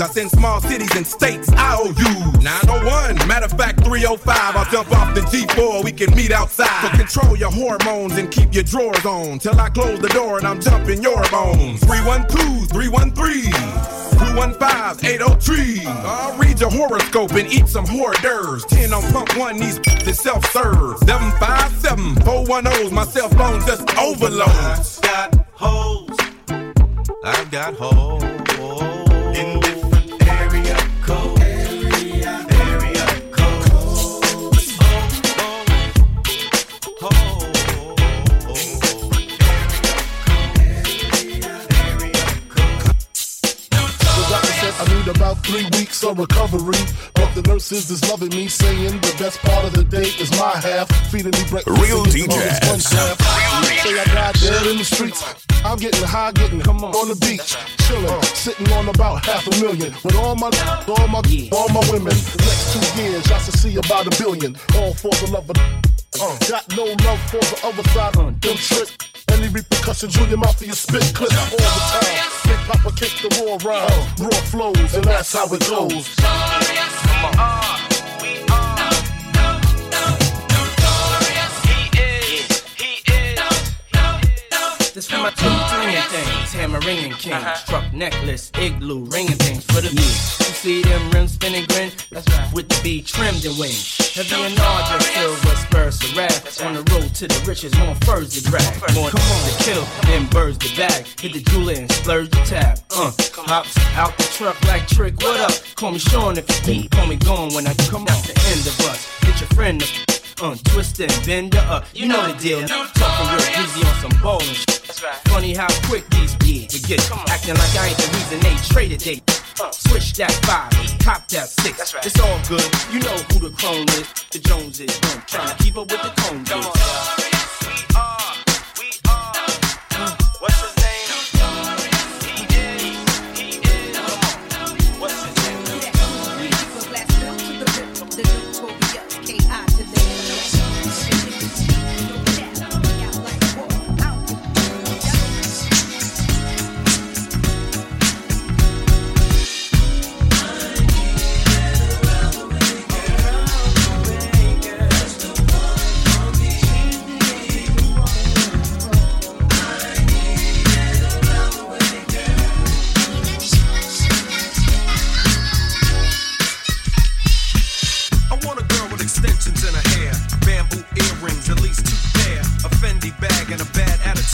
I send small cities and states IOUs. 901, matter of fact 305. I'll jump off the G4. We can meet outside. So control your hormones and keep your drawers on. Till I close the door and I'm jumping your bones. 312s, 313s. 215 803. I'll read your horoscope and eat some hors d'oeuvres. 10 on pump one, these is self serve. 757 410's, my cell phone just overloads. I've got holes. I've got holes three weeks of recovery. But the nurses is loving me, saying the best part of the day is my half. Feeding me breakfast. Real and getting all this DJs. fun stuff. Say I died dead in the streets. I'm getting high, getting come on, on the beach, chilling, sitting on about half a million with all my, all my, all my women. The next two years, I should see about a billion, all for the love of. Uh, got no love for the other side. Uh, them tricks. Any repercussions, Junior Mafia spit clips all the time. Big Papa kick the raw rhymes, raw flows, and that's how it goes. This for my two ringing things, hammer ringing king, struck necklace, igloo, ringing things for the view. You see them rims spinning grin? That's right. With the B trimmed and wings. Heavy and larger, silver spurs to rap. On the road to the riches, more furs to drag. More come on to kill, then birds the bag. Hit the jeweler and splurge the tab. Uh, hops out the truck like trick. What up? Call me Sean if you deep. Call me gone when I come out the end of us. Get your friend to uh, twist and bend her up. You know the deal. Talking real greasy on some and shit. Funny how quick these to get acting like I ain't the reason they traded they. Uh, switch that five, cop that six. It's all good. You know who the clone is. The Jones is. Uh, trying to keep up with the cone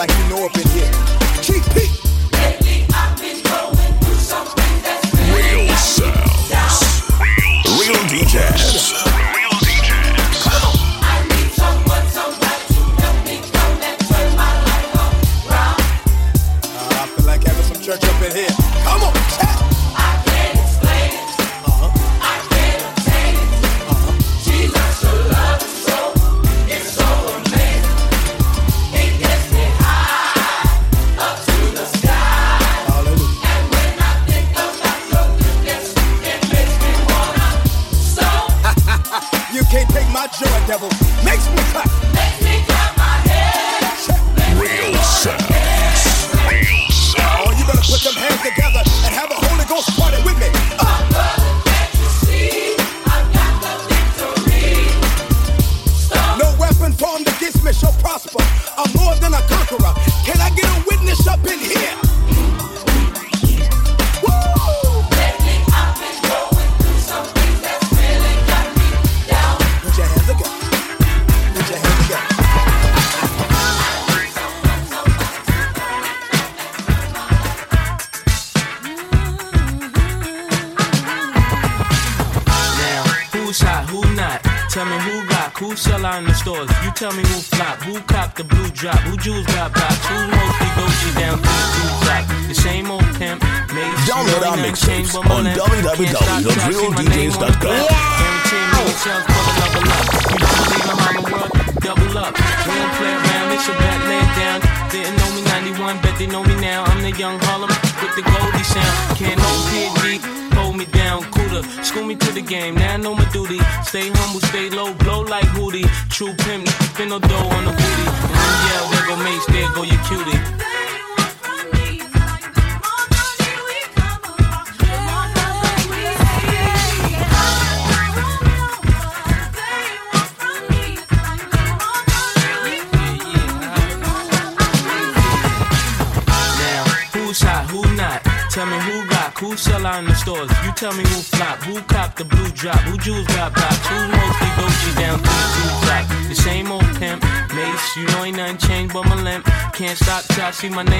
like you know up in here. See my name